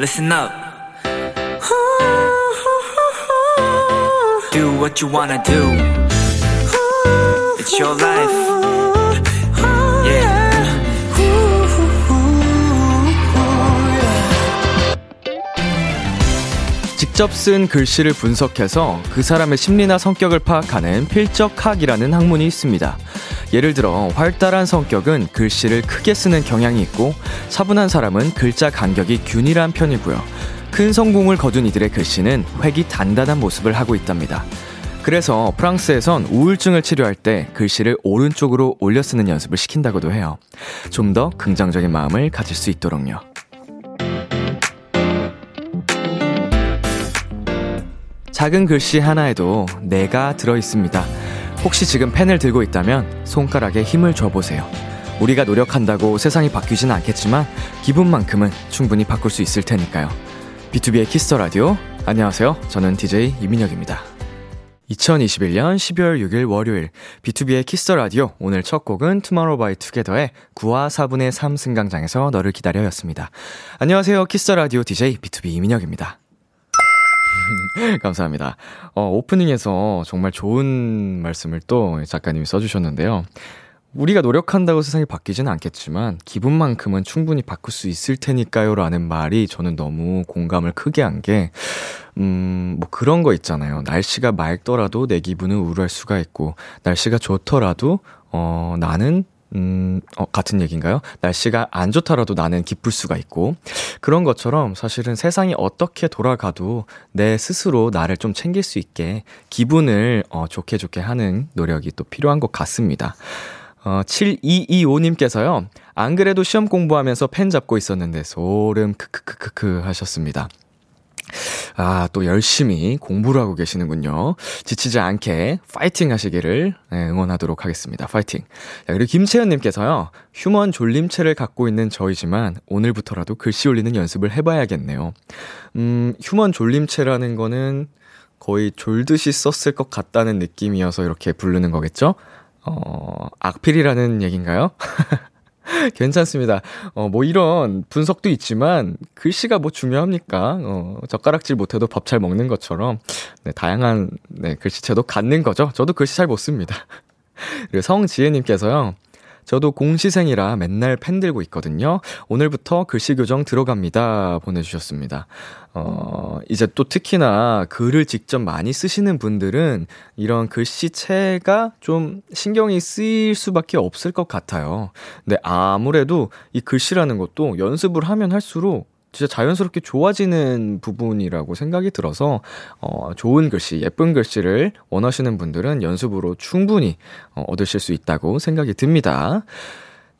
listen up. Do what you wanna do. It's your life. Yeah. 직접 쓴 글씨를 분석해서 그 사람의 심리나 성격을 파악하는 필적학이라는 학문이 있습니다. 예를 들어 활달한 성격은 글씨를 크게 쓰는 경향이 있고 차분한 사람은 글자 간격이 균일한 편이고요. 큰 성공을 거둔 이들의 글씨는 획이 단단한 모습을 하고 있답니다. 그래서 프랑스에선 우울증을 치료할 때 글씨를 오른쪽으로 올려 쓰는 연습을 시킨다고도 해요. 좀 더 긍정적인 마음을 가질 수 있도록요. 작은 글씨 하나에도 내가 들어 있습니다. 혹시 지금 펜을 들고 있다면 손가락에 힘을 줘보세요. 우리가 노력한다고 세상이 바뀌진 않겠지만 기분만큼은 충분히 바꿀 수 있을 테니까요. B2B의 키스터 라디오. 안녕하세요. 저는 DJ 이민혁입니다. 2021년 12월 6일 월요일 B2B의 키스터 라디오 오늘 첫 곡은 TOMORROW X TOGETHER의 9와 4분의 3 승강장에서 너를 기다려였습니다. 안녕하세요. 키스터 라디오 DJ B2B 이민혁입니다. 감사합니다. 어, 오프닝에서 정말 좋은 말씀을 또 작가님이 써주셨는데요. 우리가 노력한다고 세상이 바뀌진 않겠지만 기분만큼은 충분히 바꿀 수 있을 테니까요 라는 말이 저는 너무 공감을 크게 한 게, 음, 뭐 그런 거 있잖아요. 날씨가 맑더라도 내 기분은 우울할 수가 있고, 날씨가 좋더라도, 어, 나는 음, 어, 같은 얘기인가요? 날씨가 안 좋더라도 나는 기쁠 수가 있고, 그런 것처럼 사실은 세상이 어떻게 돌아가도 내 스스로 나를 좀 챙길 수 있게 기분을 어, 좋게 좋게 하는 노력이 또 필요한 것 같습니다. 어, 7225님께서요, 안 그래도 시험 공부하면서 펜 잡고 있었는데 소름 크크크크크 하셨습니다. 아, 또 열심히 공부를 하고 계시는군요. 지치지 않게 파이팅 하시기를 네, 응원하도록 하겠습니다. 파이팅. 자, 그리고 김채연님께서요, 휴먼 졸림체를 갖고 있는 저이지만 오늘부터라도 글씨 올리는 연습을 해봐야겠네요. 음, 휴먼 졸림체라는 거는 거의 졸듯이 썼을 것 같다는 느낌이어서 이렇게 부르는 거겠죠? 어, 악필이라는 얘기인가요? 괜찮습니다. 어, 뭐 이런 분석도 있지만 글씨가 뭐 중요합니까? 어, 젓가락질 못해도 밥 잘 먹는 것처럼 네, 다양한 네, 글씨체도 갖는 거죠. 저도 글씨 잘 못 씁니다. 그리고 성지혜님께서요. 저도 공시생이라 맨날 펜 들고 있거든요. 오늘부터 글씨 교정 들어갑니다. 보내주셨습니다. 어, 이제 또 특히나 글을 직접 많이 쓰시는 분들은 이런 글씨체가 좀 신경이 쓰일 수밖에 없을 것 같아요. 근데 아무래도 이 글씨라는 것도 연습을 하면 할수록 진짜 자연스럽게 좋아지는 부분이라고 생각이 들어서 어, 좋은 글씨, 예쁜 글씨를 원하시는 분들은 연습으로 충분히 어, 얻으실 수 있다고 생각이 듭니다.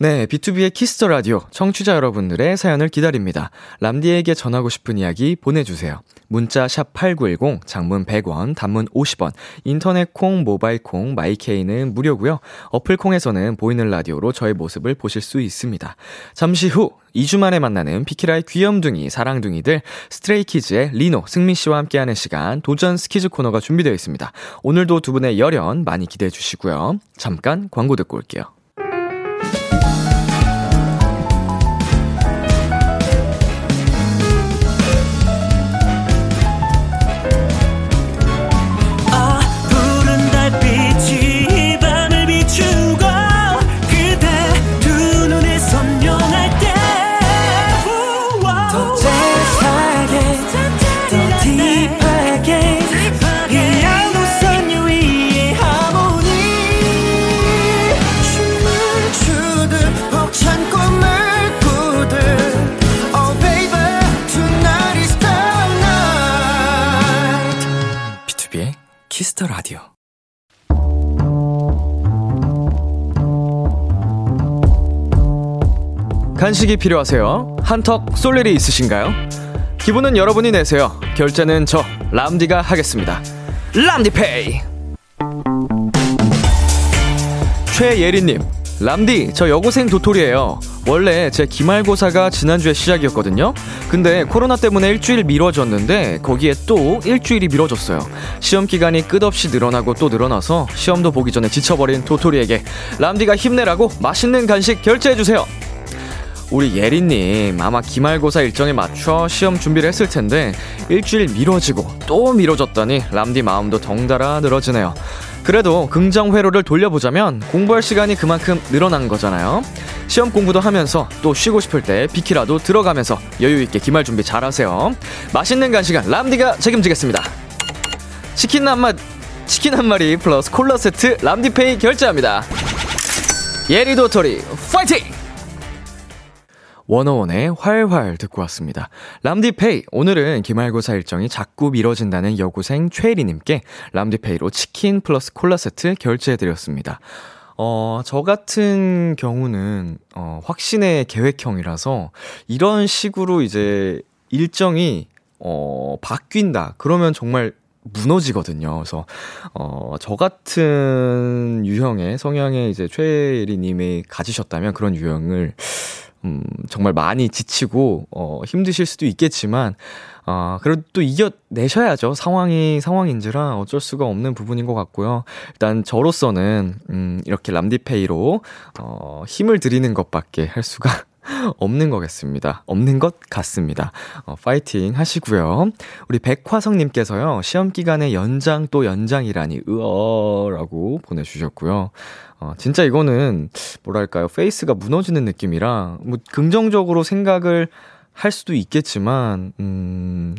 네, B2B의 키스터 라디오 청취자 여러분들의 사연을 기다립니다. 람디에게 전하고 싶은 이야기 보내주세요. 문자 샵 #8910 장문 100원, 단문 50원, 인터넷 콩, 모바일 콩, my K는 무료고요. 어플 콩에서는 보이는 라디오로 저의 모습을 보실 수 있습니다. 잠시 후 2주 만에 만나는 비키라의 귀염둥이, 사랑둥이들, Stray Kids의 리노, 승민 씨와 함께하는 시간 도전 스키즈 코너가 준비되어 있습니다. 오늘도 두 분의 열연 많이 기대해 주시고요. 잠깐 광고 듣고 올게요. 간식이 필요하세요? 한턱 쏠 일이 있으신가요? 기분은 여러분이 내세요. 결제는 저 람디가 하겠습니다. 람디페이. 최예리님, 람디, 저 여고생 도토리예요. 원래 제 기말고사가 지난주에 시작이었거든요. 근데 코로나 때문에 일주일 미뤄졌는데 거기에 또 일주일이 미뤄졌어요. 시험 기간이 끝없이 늘어나고 또 늘어나서 시험도 보기 전에 지쳐버린 도토리에게 람디가 힘내라고 맛있는 간식 결제해 주세요. 우리 예린님, 아마 기말고사 일정에 맞춰 시험 준비를 했을 텐데, 일주일 미뤄지고 또 미뤄졌더니, 람디 마음도 덩달아 늘어지네요. 그래도 긍정 회로를 돌려보자면 공부할 시간이 그만큼 늘어난 거잖아요. 시험 공부도 하면서 또 쉬고 싶을 때 비키라도 들어가면서 여유 있게 기말 준비 잘 하세요. 맛있는 간식은 람디가 책임지겠습니다. 치킨 한 마, 치킨 한 마리 플러스 콜라 세트 람디페이 결제합니다. 혜리 도토리, 파이팅! Wanna One의 활활 듣고 왔습니다. 람디페이, 오늘은 기말고사 일정이 자꾸 미뤄진다는 여고생 최혜리님께 람디페이로 치킨 플러스 콜라 세트 결제해드렸습니다. 어, 저 같은 경우는, 어, 확신의 계획형이라서 이런 식으로 이제 일정이, 어, 바뀐다. 그러면 정말 무너지거든요. 그래서, 어, 저 같은 유형의 성향의 이제 최혜리님이 가지셨다면 그런 유형을, 음, 정말 많이 지치고, 어, 힘드실 수도 있겠지만, 아, 그래도 또 이겨내셔야죠. 상황이 상황인지라 어쩔 수가 없는 부분인 것 같고요. 일단 저로서는, 음, 이렇게 람디페이로, 어, 힘을 드리는 것밖에 할 수가 없는 거겠습니다. 없는 것 같습니다. 어, 파이팅 하시고요. 우리 백화성님께서요, 시험 기간에 연장 또 연장이라니, 으어라고 보내주셨고요. 어, 진짜 이거는, 뭐랄까요, 페이스가 무너지는 느낌이라, 뭐, 긍정적으로 생각을 할 수도 있겠지만, 음,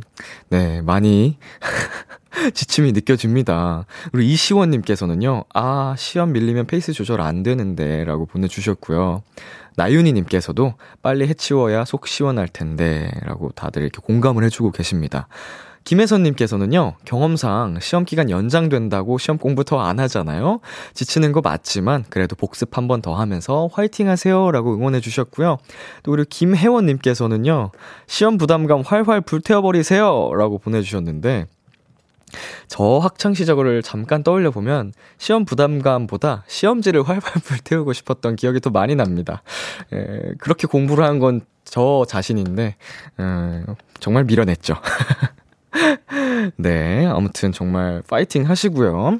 네, 많이 지침이 느껴집니다. 그리고 이시원님께서는요, 아, 시험 밀리면 페이스 조절 안 되는데, 라고 보내주셨고요. 나윤이님께서도 빨리 해치워야 속 시원할 텐데, 라고 다들 이렇게 공감을 해주고 계십니다. 김혜선님께서는요, 경험상 시험 기간 연장된다고 시험 공부 더 안 하잖아요? 지치는 거 맞지만, 그래도 복습 한 번 더 하면서 화이팅 하세요. 라고 응원해 주셨고요. 또 우리 김혜원님께서는요, 시험 부담감 활활 불태워버리세요. 라고 보내주셨는데, 저 학창 시절을 잠깐 떠올려 보면 시험 부담감보다 시험지를 활활 불태우고 싶었던 기억이 더 많이 납니다. 에, 그렇게 공부를 한 건 저 자신인데 에, 정말 밀어냈죠. 네, 아무튼 정말 파이팅 하시고요.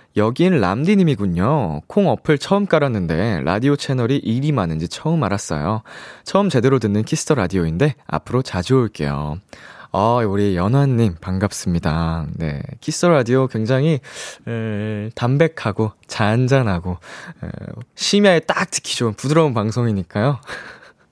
여긴 람디님이군요. 콩 어플 처음 깔았는데 라디오 채널이 이리 많은지 처음 알았어요. 처음 제대로 듣는 Kiss the Radio인데 앞으로 자주 올게요. 아, 우리 연화님 반갑습니다. 네. 키스 라디오 굉장히, 에, 담백하고, 잔잔하고, 에, 심야에 딱 듣기 좋은 부드러운 방송이니까요.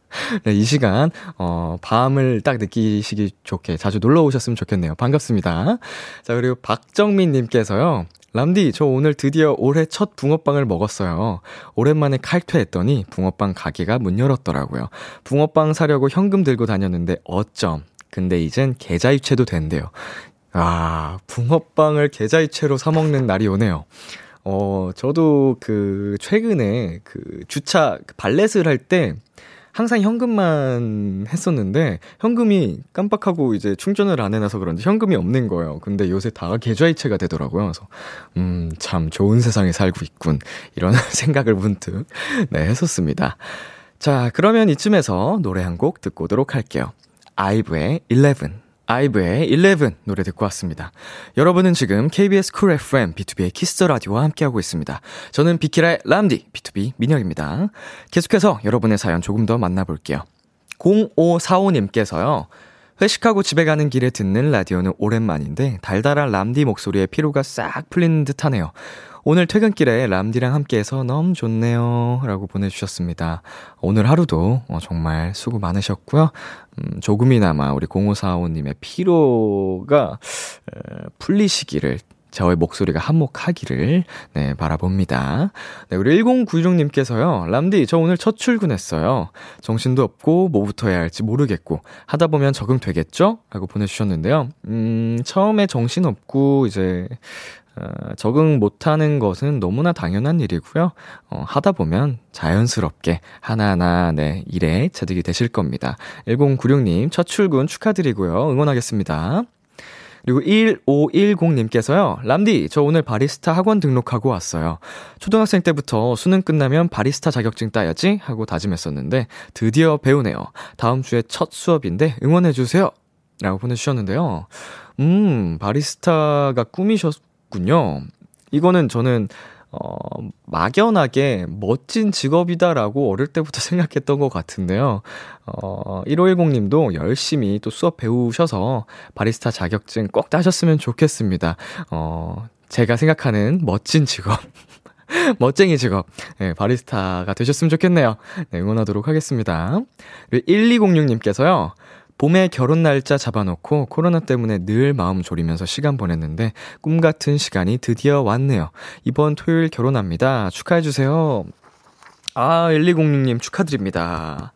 네, 이 시간, 어, 밤을 딱 느끼시기 좋게 자주 놀러 오셨으면 좋겠네요. 반갑습니다. 자, 그리고 박정민님께서요. 람디, 저 오늘 드디어 올해 첫 붕어빵을 먹었어요. 오랜만에 칼퇴했더니 붕어빵 가게가 문 열었더라고요. 붕어빵 사려고 현금 들고 다녔는데 어쩜. 근데 이젠 계좌이체도 된대요. 아, 붕어빵을 계좌이체로 사먹는 날이 오네요. 어, 저도 그, 최근에 그 주차, 그 발렛을 할 때 항상 현금만 했었는데 현금이 깜빡하고 이제 충전을 안 해놔서 그런지 현금이 없는 거예요. 근데 요새 다 계좌이체가 되더라고요. 그래서 음, 참 좋은 세상에 살고 있군. 이런 생각을 문득 네, 했었습니다. 자, 그러면 이쯤에서 노래 한 곡 듣고 오도록 할게요. 아이브의 11. 아이브의 11 노래 듣고 왔습니다. 여러분은 지금 KBS 쿨 FM B2B의 키스터 라디오와 함께하고 있습니다. 저는 비키라의 람디 B2B 민혁입니다. 계속해서 여러분의 사연 조금 더 만나볼게요. 0545님께서요. 회식하고 집에 가는 길에 듣는 라디오는 오랜만인데 달달한 람디 목소리에 피로가 싹 풀리는 듯 하네요. 오늘 퇴근길에 람디랑 함께해서 너무 좋네요. 라고 보내주셨습니다. 오늘 하루도 어, 정말 수고 많으셨고요. 음, 조금이나마 우리 0545님의 피로가 풀리시기를 저의 목소리가 한몫하기를, 네, 바라봅니다. 네, 우리 1096님께서요, 람디, 저 오늘 첫 출근했어요. 정신도 없고, 뭐부터 해야 할지 모르겠고, 하다 보면 적응되겠죠? 라고 보내 주셨는데요. 음, 처음에 정신 없고, 이제, 어, 적응 못하는 것은 너무나 당연한 일이고요. 어, 하다 보면 자연스럽게 하나하나 네, 일에 체득이 되실 겁니다. 1096님 첫 출근 축하드리고요. 응원하겠습니다. 그리고 1510님께서요, 람디, 저 오늘 바리스타 학원 등록하고 왔어요. 초등학생 때부터 수능 끝나면 바리스타 자격증 따야지 하고 다짐했었는데, 드디어 배우네요. 다음 주에 첫 수업인데 응원해주세요. 라고 보내주셨는데요. 음, 바리스타가 꿈이셨 군요. 이거는 저는, 어, 막연하게 멋진 직업이다라고 어릴 때부터 생각했던 것 같은데요. 어, 1510님도 열심히 또 수업 배우셔서 바리스타 자격증 꼭 따셨으면 좋겠습니다. 어, 제가 생각하는 멋진 직업. 멋쟁이 직업. 네, 바리스타가 되셨으면 좋겠네요. 네, 응원하도록 하겠습니다. 1206님께서요. 봄에 결혼 날짜 잡아놓고 코로나 때문에 늘 마음 졸이면서 시간 보냈는데 꿈 같은 시간이 드디어 왔네요. 이번 토요일 결혼합니다. 축하해주세요. 아, 1206님 축하드립니다.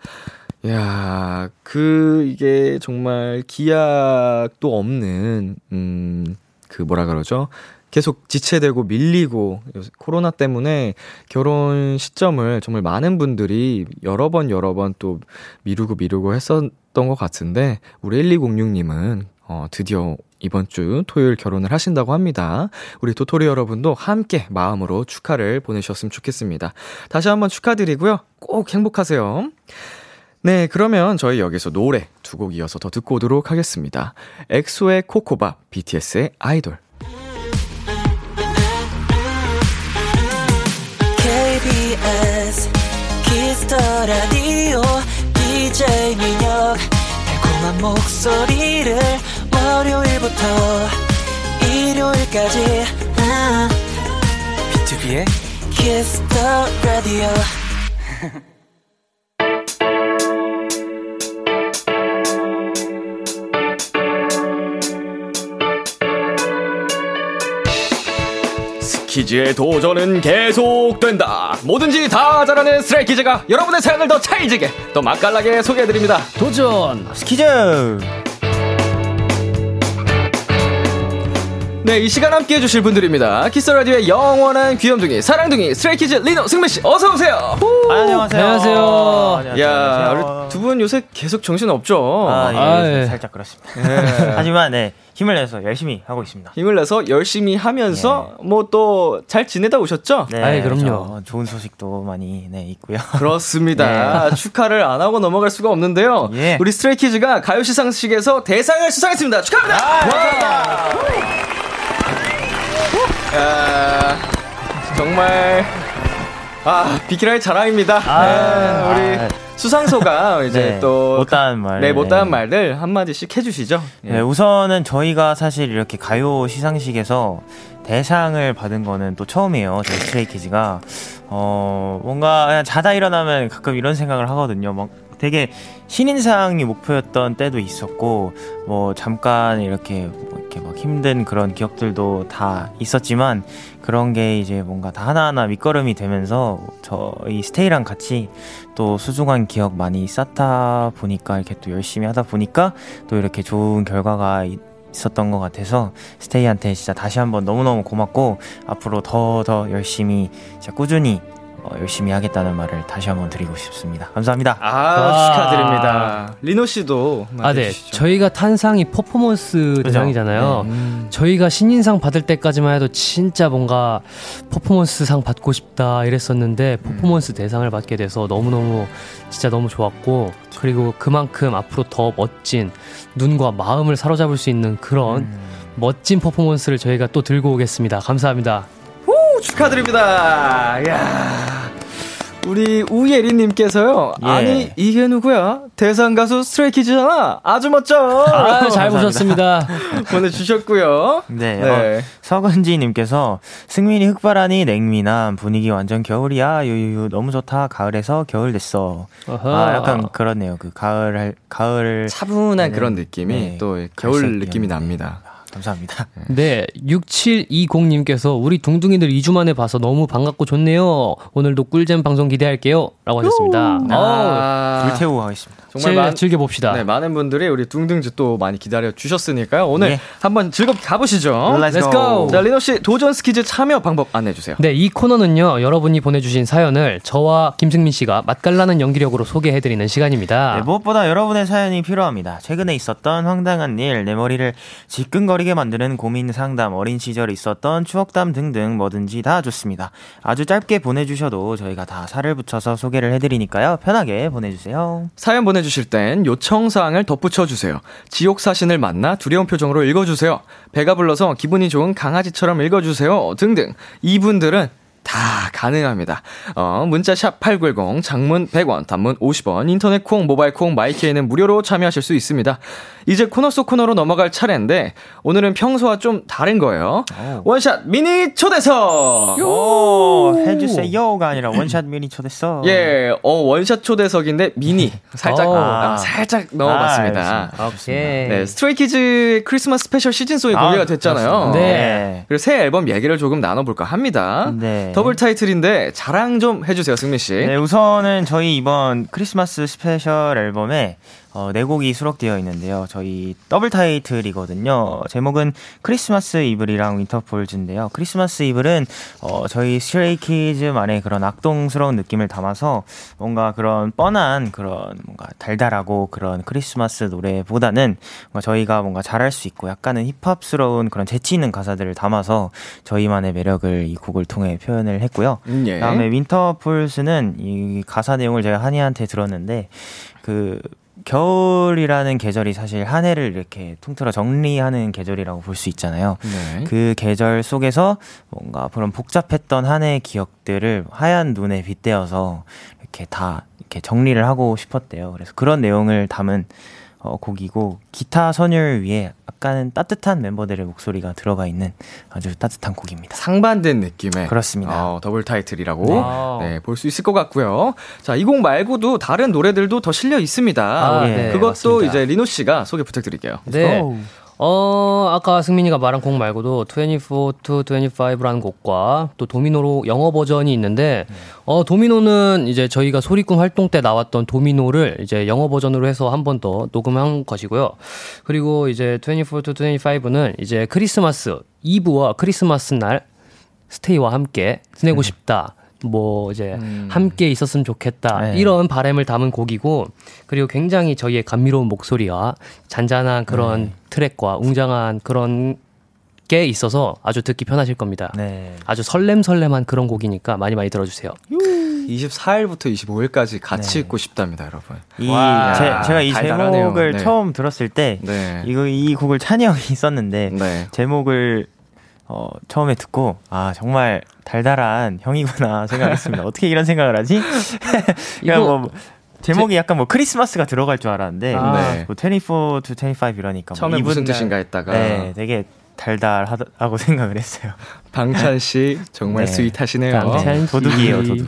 야, 그, 이게 정말 기약도 없는, 음, 그 뭐라 그러죠? 계속 지체되고 밀리고 코로나 때문에 결혼 시점을 정말 많은 분들이 여러 번 여러 번 또 미루고 미루고 했었 던 것 같은데 우리 1206님은 어 드디어 이번 주 토요일 결혼을 하신다고 합니다. 우리 도토리 여러분도 함께 마음으로 축하를 보내셨으면 좋겠습니다. 다시 한번 축하드리고요. 꼭 행복하세요. 네, 그러면 저희 여기서 노래 두 곡 이어서 더 듣고 오도록 하겠습니다. EXO의 Ko Ko Bop, BTS의 아이돌. KBS Kiss the Radio DJ 민혁 달콤한 목소리를 월요일부터 일요일까지. 아, B2B의 키스터 스키즈의 도전은 계속된다. 뭐든지 다 잘하는 Stray Kids가 여러분의 사연을 더 차지게, 더 맛깔나게 소개해드립니다. 도전 스키즈 네, 이 시간 함께 해주실 분들입니다. 키스라디오의 영원한 귀염둥이, 사랑둥이, 스트레이키즈 리노 승민씨, 어서오세요! 안녕하세요 안녕하세요. 야, 우리 두 분 요새 계속 정신 없죠? 아, 예, 아, 예. 살짝 그렇습니다. 네. 하지만 네 힘을 내서 열심히 하고 있습니다. 힘을 내서 열심히 하면서 뭐 또 잘 지내다 오셨죠? 네, 아이, 그럼요. 좋은 소식도 많이 네 있고요. 그렇습니다. 축하를 안 하고 넘어갈 수가 없는데요. 예. 우리 Stray Kids가 가요 시상식에서 대상을 수상했습니다. 축하합니다. 와! 야, 정말 아 비키라의 자랑입니다. 아, 네, 우리 아. 수상소가 이제 네, 또 못다한 말. 네, 못다한 네. 말들 한 마디씩 해주시죠. 예. 네, 우선은 저희가 사실 이렇게 가요 시상식에서 대상을 받은 거는 또 처음이에요. 저희 스트레이키즈가 어 뭔가 그냥 자다 일어나면 가끔 이런 생각을 하거든요. 막 되게 신인상이 목표였던 때도 있었고 뭐 잠깐 이렇게 뭐 이렇게 막 힘든 그런 기억들도 다 있었지만 그런 게 이제 뭔가 다 하나하나 밑거름이 되면서 저희 스테이랑 같이 또 소중한 기억 많이 쌓다 보니까 이렇게 또 열심히 하다 보니까 또 이렇게 좋은 결과가 있- 있었던 것 같아서 스테이한테 진짜 다시 한번 너무너무 고맙고 앞으로 더 더 열심히 꾸준히 어, 열심히 하겠다는 말을 다시 한번 드리고 싶습니다. 감사합니다. 아, 와. 축하드립니다. 리노 씨도 아, 네. 저희가 탄 상이 퍼포먼스 대상이잖아요. 음. 저희가 신인상 받을 때까지만 해도 진짜 뭔가 퍼포먼스 상 받고 싶다 이랬었는데 퍼포먼스 대상을 받게 돼서 너무너무 진짜 너무 좋았고 그리고 그만큼 앞으로 더 멋진 눈과 마음을 사로잡을 수 있는 그런 음. 멋진 퍼포먼스를 저희가 또 들고 오겠습니다. 감사합니다. 오, 축하드립니다. 야 우리 우예리님께서요. 예. 아니 이게 누구야? 대상 가수 스트레이키즈잖아. 아주 멋져. 아, 잘. 보셨습니다. 보내주셨고요. 네, 네. 어, 서건지님께서 승민이 흑바라니 냉미남 분위기 완전 겨울이야 유유유 너무 좋다 가을에서 겨울 됐어 어허. 아 약간 그렇네요 그 가을 할 가을 차분한 네, 그런 느낌이 네. 또 겨울 느낌이. 납니다. 아, 감사합니다 네, 6720님께서 우리 둥둥이들 2주 만에 봐서 너무 반갑고 좋네요. 오늘도 꿀잼 방송 기대할게요. 라고 하셨습니다. 아, 불태우고 가겠습니다 정말 즐- 많, 즐겨봅시다. 네, 많은 분들이 우리 둥둥지 또 많이 기다려 주셨으니까요. 오늘 예. 한번 즐겁게 가보시죠. Let's Let's go. 자, 리노 씨 도전 스키즈 참여 방법 안내해 주세요. 네, 이 코너는요, 여러분이 보내주신 사연을 저와 김승민 씨가 맛깔나는 연기력으로 소개해드리는 시간입니다. 네, 무엇보다 여러분의 사연이 필요합니다 최근에 있었던 황당한 일 내 머리를 지끈거리게 어리게 만드는 고민 상담, 어린 시절 있었던 추억담 등등 뭐든지 다 좋습니다. 아주 짧게 보내주셔도 저희가 다 살을 붙여서 소개를 해드리니까요. 편하게 보내주세요. 사연 보내주실 땐 요청사항을 덧붙여주세요. 지옥 사신을 만나 두려운 표정으로 읽어주세요. 배가 불러서 기분이 좋은 강아지처럼 읽어주세요. 등등. 이분들은 다 가능합니다. 어, 문자 샵 8910 장문 100원, 단문 50원, 인터넷 콩, 모바일 콩, 마이케이는 무료로 참여하실 수 있습니다. 이제 코너 속 코너로 넘어갈 차례인데 오늘은 평소와 좀 다른 거예요. 오. 원샷 미니 초대석. 오, 해주세요가 아니라 원샷 미니 초대석. 예, 어 원샷 초대석인데 미니 살짝 아. 살짝 넣어봤습니다. 아, 오케이. 네, 스트레이키즈 크리스마스 스페셜 시즌 송이 아, 공개가 됐잖아요. 네. 그리고 새 앨범 얘기를 조금 나눠볼까 합니다. 네. 더블 타이틀인데 자랑 좀 해주세요, 승민 씨. 네, 우선은 저희 이번 크리스마스 스페셜 앨범에 어, 네 곡이 수록되어 있는데요. 저희 더블 타이틀이거든요. 제목은 크리스마스 이블이랑 윈터폴즈인데요. 크리스마스 이블은 어, 저희 스트레이키즈만의 그런 악동스러운 느낌을 담아서 뭔가 그런 뻔한 그런 뭔가 달달하고 그런 크리스마스 노래보다는 뭔가 저희가 뭔가 잘할 수 있고 약간은 힙합스러운 그런 재치 있는 가사들을 담아서 저희만의 매력을 이 곡을 통해 표현을 했고요. 음, 예. 그다음에 윈터폴즈는 이 가사 내용을 제가 한이한테 들었는데 그 겨울이라는 계절이 사실 한 해를 이렇게 통틀어 정리하는 계절이라고 볼 수 있잖아요. 네. 그 계절 속에서 뭔가 그런 복잡했던 한 해의 기억들을 하얀 눈에 빗대어서 이렇게 다 이렇게 정리를 하고 싶었대요. 그래서 그런 내용을 담은 어, 곡이고 기타 선율 위에 약간은 따뜻한 멤버들의 목소리가 들어가 있는 아주 따뜻한 곡입니다. 상반된 느낌의 그렇습니다. 어, 더블 타이틀이라고 네. 네, 볼수 있을 것 같고요. 자, 이 곡 말고도 다른 노래들도 더 실려 있습니다. 아, 네, 그것도 맞습니다. 이제 리노 씨가 소개 부탁드릴게요. 네. 어, 아까 승민이가 말한 곡 말고도 24 to 25라는 곡과 또 도미노로 영어 버전이 있는데, 어, 도미노는 이제 저희가 소리꾼 활동 때 나왔던 도미노를 이제 영어 버전으로 해서 한 번 더 녹음한 것이고요. 그리고 이제 24 to 25는 이제 크리스마스 이브와 크리스마스 날 스테이와 함께 지내고 음. 싶다. 뭐 이제 음. 함께 있었으면 좋겠다 네. 이런 바램을 담은 곡이고 그리고 굉장히 저희의 감미로운 목소리와 잔잔한 그런 네. 트랙과 웅장한 그런 게 있어서 아주 듣기 편하실 겁니다. 네. 아주 설렘설렘한 그런 곡이니까 많이 많이 들어주세요. 24일부터 25일까지 같이 네. 읽고 싶답니다, 여러분. 이 와, 제, 제가 이 달달하네요. 제목을 네. 처음 들었을 때 네. 이거 이 곡을 찬이 형이 썼는데 네. 제목을 어, 처음에 듣고, 아, 정말 달달한 형이구나 생각했습니다. 어떻게 이런 생각을 하지? 그냥 뭐, 제목이 제... 약간 뭐 크리스마스가 들어갈 줄 알았는데, 아. 네. 뭐 24 to 25 이러니까. 뭐 처음에 뭐 무슨 뜻인가 했다가. 네, 되게 달달하다고 생각을 했어요. 방찬 씨, 정말 네. 스윗하시네요. 방찬 도둑이에요, 도둑.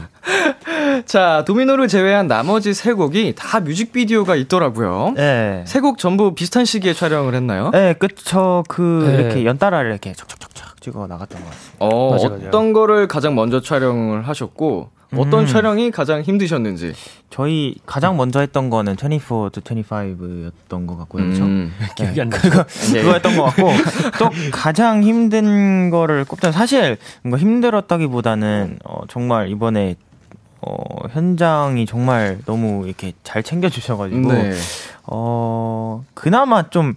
자, 도미노를 제외한 나머지 세 곡이 다 뮤직비디오가 있더라고요. 네. 세곡 전부 비슷한 시기에 촬영을 했나요? 네, 그쵸. 그, 네. 이렇게 연달아 이렇게 촉촉촉촉 찍어 나갔던 것 같습니다. 어, 맞아, 맞아. 어떤 거를 가장 먼저 촬영을 하셨고, 어떤 음. 촬영이 가장 힘드셨는지? 저희 가장 먼저 했던 거는 24 to 25였던 것 같고요. 그렇죠? 음. 기억이 안 나죠. 그거, 네. 그거였던 것 같고 또 가장 힘든 거를 꼽자면 사실 뭔가 힘들었다기보다는 어, 정말 이번에 어, 현장이 정말 너무 이렇게 잘 챙겨주셔가지고, 네. 어, 그나마 좀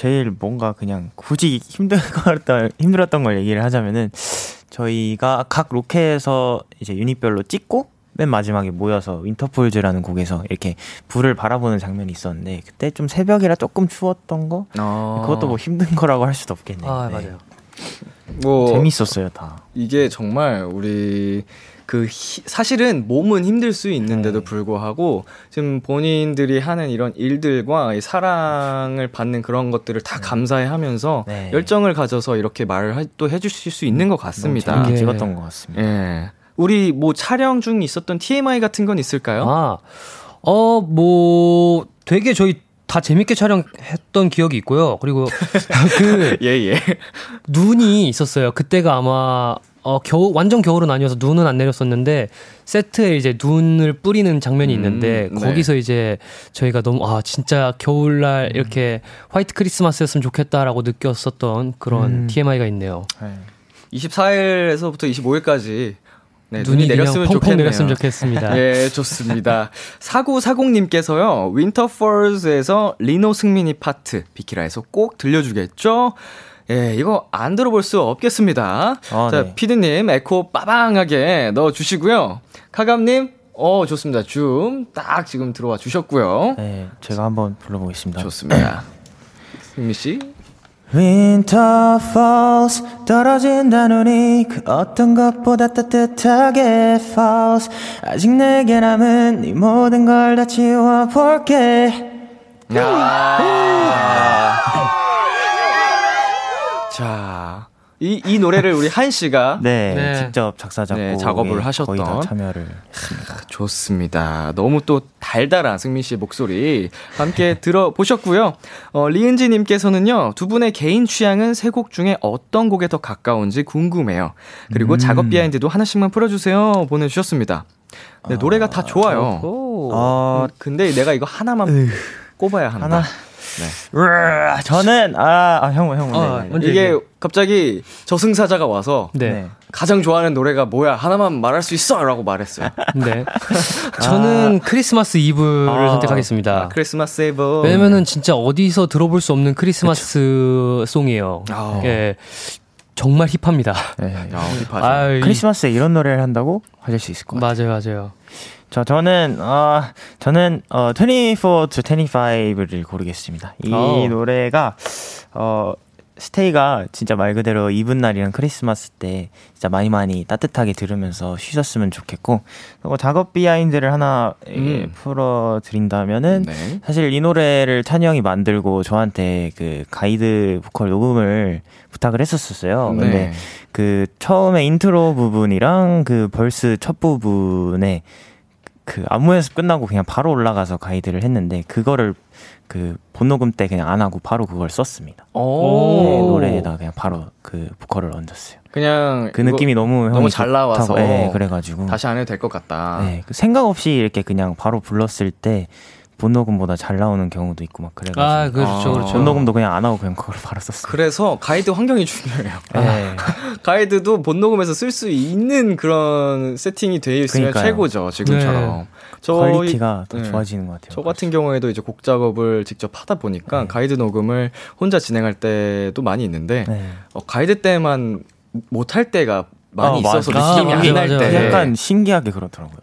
제일 뭔가 그냥 굳이 힘들었던, 힘들었던 걸 얘기를 하자면은, 저희가 각 로켓에서 이제 유닛별로 찍고, 맨 마지막에 모여서 윈터폴즈라는 곡에서 이렇게 불을 바라보는 장면이 있었는데, 그때 좀 새벽이라 조금 추웠던 거? 어. 그것도 뭐 힘든 거라고 할 수도 없겠네요. 아, 네. 맞아요. 뭐. 재밌었어요, 다. 이게 정말 우리 그 히, 사실은 몸은 힘들 수 있는데도 네. 불구하고 지금 본인들이 하는 이런 일들과 이 사랑을 받는 그런 것들을 다 네. 감사해 하면서 네. 열정을 가져서 이렇게 말을 또 해주실 수 있는 것 같습니다. 재밌게 찍었던 것 같습니다. 예. 우리 뭐 촬영 중 있었던 TMI 같은 건 있을까요? 아, 어, 뭐 되게 저희 다 재밌게 촬영했던 기억이 있고요. 그리고 그 예, 예. 눈이 있었어요. 그때가 아마 어, 겨우, 완전 겨울은 아니어서 눈은 안 내렸었는데, 세트에 이제 눈을 뿌리는 장면이 있는데, 음, 네. 거기서 이제 저희가 너무, 아, 진짜 겨울날 음. 이렇게 화이트 크리스마스였으면 좋겠다라고 느꼈었던 그런 음. TMI가 있네요. 네. 24일에서부터 25일까지 네, 눈이, 눈이 내렸으면 펑펑 내렸으면 좋겠습니다. 예, 좋습니다. 4940님께서요, 윈터폴즈에서 리노 승민이 파트, 비키라에서 꼭 들려주겠죠? 예, 이거 안 들어볼 수 없겠습니다. 어, 자, 네. 피디님, 에코 빠방하게 넣어주시고요. 카감님, 어, 좋습니다. 줌, 딱 지금 들어와 주셨고요. 네, 제가 한번 불러보겠습니다. 좋습니다. 승미 씨. Winter falls 떨어진다 눈이 그 어떤 것보다 따뜻하게 falls 아직 내게 남은 이 모든 걸 다 지워볼게 자, 이, 이 노래를 우리 한 씨가 네, 네. 직접 작사 작곡 네, 작업을 하셨던. 거의 다 참여를 했습니다. 좋습니다. 너무 또 달달한 승민 씨의 목소리 함께 들어보셨고요. 어, 리은지 님께서는요, 두 분의 개인 취향은 세 곡 중에 어떤 곡에 더 가까운지 궁금해요. 그리고 음. 작업 비하인드도 하나씩만 풀어 주세요. 보내 주셨습니다. 네, 노래가 다 좋아요. 오. 어, 음, 근데 내가 이거 하나만 꼽아야 한다. 하나. 으아, 저는 아, 아 형, 형, 어, 네, 네. 이게. 갑자기 저승사자가 와서 네. 네. 가장 좋아하는 노래가 뭐야? 하나만 말할 수 있어! 라고 말했어요. 네. 저는 크리스마스 이브를 아. 선택하겠습니다. 아, 크리스마스 이브. 왜냐면은 진짜 어디서 들어볼 수 없는 크리스마스 송이에요. 아. 예. 정말 힙합니다. 네. 야, hip하죠. 아, 이- 크리스마스에 이런 노래를 한다고 하실 수 있을 것 같아요. 맞아요, 맞아요. 저 저는 어 저는 어 24 to 25를 고르겠습니다. 이 오. 노래가 어 스테이가 진짜 말 그대로 이브 날이랑 크리스마스 때 진짜 많이 많이 따뜻하게 들으면서 쉬셨으면 좋겠고 그리고 작업 behind를 하나 예, 음. 풀어 드린다면은 네. 사실 이 노래를 찬이 형이 만들고 저한테 그 가이드 보컬 녹음을 부탁을 했었었어요. 근데 네. 그 처음에 인트로 부분이랑 그 verse 첫 부분에 그 안무 연습 끝나고 그냥 바로 올라가서 가이드를 했는데 그거를 그 본녹음 때 그냥 안 하고 바로 그걸 썼습니다. 오. 네, 노래에다 그냥 바로 그 보컬을 얹었어요. 그냥 그 느낌이 너무 너무 잘 나와서 네, 그래가지고 다시 안 해도 될 것 같다. 네, 그 생각 없이 이렇게 그냥 바로 불렀을 때 본녹음보다 잘 나오는 경우도 있고 막 그래가지고 아, 그렇죠, 아. 그렇죠. 본녹음도 그냥 안 하고 그냥 그걸 바로 썼어요. 그래서 가이드 환경이 중요해요. 네. 가이드도 본녹음에서 쓸 수 있는 그런 세팅이 돼 있으면 그러니까요. 최고죠. 지금처럼. 저희- quality가 더 네. 좋아지는 것 같아요. 저 같은 경우에도 이제 곡 작업을 직접 하다 보니까 네. 가이드 녹음을 혼자 진행할 때도 많이 있는데 네. 어, 가이드 때만 못할 때가 많이 어, 있어서 맞아. 느낌이 아, 맞아, 때. 맞아. 약간 신기하게 그렇더라고요.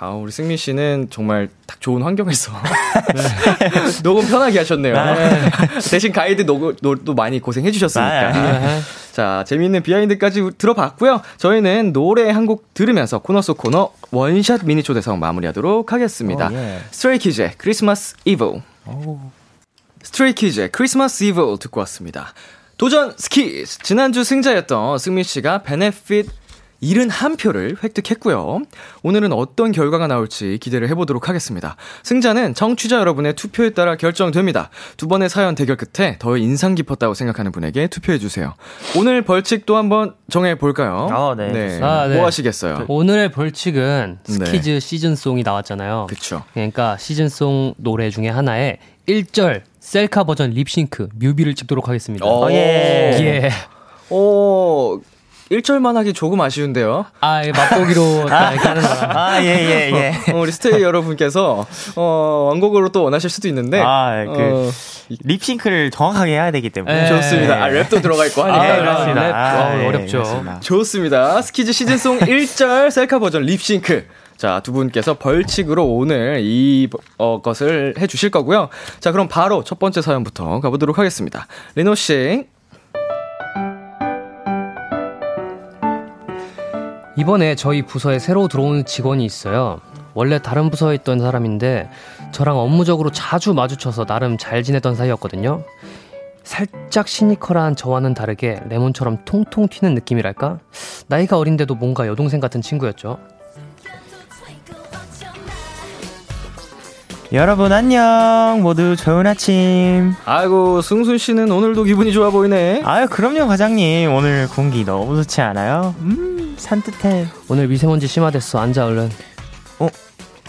아, 우리 승민 씨는 정말 딱 좋은 환경에서 녹음 편하게 하셨네요. 대신 가이드 녹음도 많이 고생해 주셨으니까. 아, 네. 자, 재미있는 behind까지 들어봤고요. 저희는 노래 한 곡 들으면서 코너 속 코너 원샷 미니 초대석 마무리하도록 하겠습니다. 오, 예. 스트레이키즈의 Christmas EveL. 스트레이키즈의 Christmas EveL 듣고 왔습니다. 도전 스키즈! 지난주 승자였던 승민 씨가 benefit 71표를 획득했고요. 오늘은 어떤 결과가 나올지 기대를 해보도록 하겠습니다. 승자는 청취자 여러분의 투표에 따라 결정됩니다. 두 번의 사연 대결 끝에 더 인상 깊었다고 생각하는 분에게 투표해주세요. 오늘 벌칙도 한번 정해볼까요? 아, 네, 좋습니다. 아, 네. 뭐 하시겠어요? 오늘의 벌칙은 네. 스키즈 시즌송이 나왔잖아요. 그쵸. 그러니까 시즌송 노래 중에 하나에 1절 셀카 버전 립싱크 뮤비를 찍도록 하겠습니다. 어, 예. 예. 오, 1절만 하기 조금 아쉬운데요. 아, 이게 맛보기로 다 이렇게 하는 거라. 아, 예, 예, 예. 어, 우리 스테이 여러분께서, 어, 원곡으로 또 원하실 수도 있는데. 아, 그, 어, 립싱크를 정확하게 해야 되기 때문에. 예. 좋습니다. 아, 랩도 들어가 있고 하니까. 아, 네, 그렇습니다. 랩, 아, 어, 예, 어렵죠. 그렇습니다. 좋습니다. 스키즈 시즌송 1절 셀카 버전 립싱크. 자, 두 분께서 벌칙으로 오늘 이 어, 것을 해 주실 거고요. 자, 그럼 바로 첫 번째 사연부터 가보도록 하겠습니다. 리노 씨. 이번에 저희 부서에 새로 들어온 직원이 있어요. 원래 다른 부서에 있던 사람인데 저랑 업무적으로 자주 마주쳐서 나름 잘 지냈던 사이였거든요. 살짝 시니컬한 저와는 다르게 레몬처럼 통통 튀는 느낌이랄까? 나이가 어린데도 뭔가 여동생 같은 친구였죠. 여러분 안녕. 모두 좋은 아침. 아이고, 승순 씨는 오늘도 기분이 좋아 보이네. 아유, 그럼요, 과장님. 오늘 공기 너무 좋지 않아요? 음, 산뜻해. 오늘 미세먼지 심하댔어. 앉아 얼른.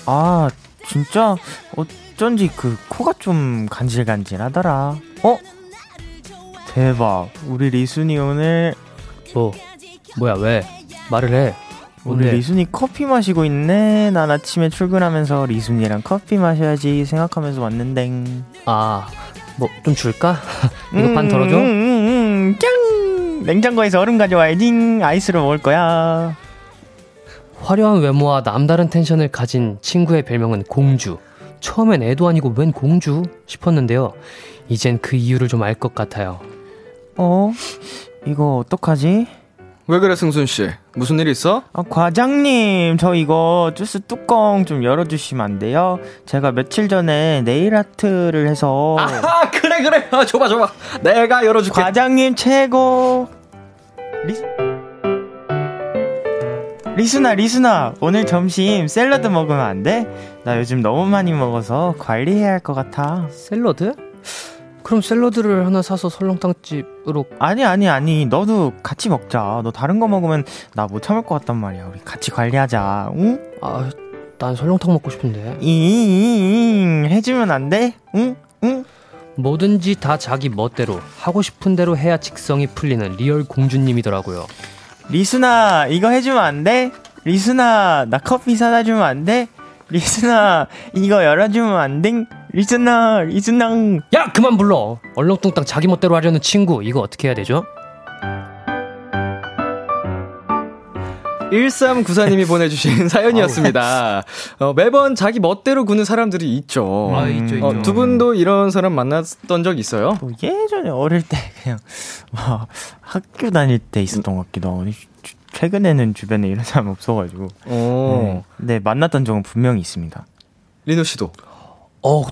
아, 진짜? 어쩐지 그 코가 좀 간질간질하더라. 어? 대박. 우리 리순이 오늘 뭐? 뭐야 왜? 말을 해. 오늘 뭔데? 리순이 커피 마시고 있네. 난 아침에 출근하면서 리순이랑 커피 마셔야지 생각하면서 왔는데. 아, 뭐 좀 줄까? 이거 반 덜어줘? 음, 음, 음, 음, 짱! 냉장고에서 얼음 가져와야지. 아이스로 먹을 거야. 화려한 외모와 남다른 텐션을 가진 친구의 별명은 공주. 처음엔 애도 아니고 웬 공주 싶었는데요. 이젠 그 이유를 좀 알 것 같아요. 어? 이거 어떡하지? 왜 그래 승순 씨? 무슨 일 있어? 아, 과장님, 저 이거 주스 뚜껑 좀 열어주시면 안 돼요? 제가 며칠 전에 네일 아트를 해서. 아 그래 그래. 아, 줘봐 줘봐. 내가 열어줄게. 과장님 최고. 리... 리순아, 리순아, 오늘 점심 샐러드 먹으면 안 돼? 나 요즘 너무 많이 먹어서 관리해야 할 것 같아. 샐러드? 그럼 샐러드를 하나 사서 설렁탕집으로 아니, 아니, 아니. 너도 같이 먹자. 너 다른 거 먹으면 나 못 참을 것 같단 말이야. 우리 같이 관리하자. 응? 아, 난 설렁탕 먹고 싶은데. 잉, 해주면 안 돼? 응? 응? 뭐든지 다 자기 멋대로 하고 싶은 대로 해야 직성이 풀리는 real 공주님이더라고요. 리순아, 이거 해주면 안 돼? 리순아, 나 커피 사다 주면 안 돼? 리순아, 이거 열어주면 안 돼? 리순아, 리순아. 야, 그만 불러. 얼렁뚱땅 자기 멋대로 하려는 친구 이거 어떻게 해야 되죠? 1394님이 보내주신 사연이었습니다. 어, 매번 자기 멋대로 구는 사람들이 있죠. 아, 있죠, 있죠. 어, 두 분도 이런 사람 만났던 적 있어요? 뭐 예전에 어릴 때 그냥 막 학교 다닐 때 있었던 것 같기도 하고 주- 최근에는 주변에 이런 사람 없어가지고 어, 네, 네, 만났던 적은 분명히 있습니다. 리노 씨도 어,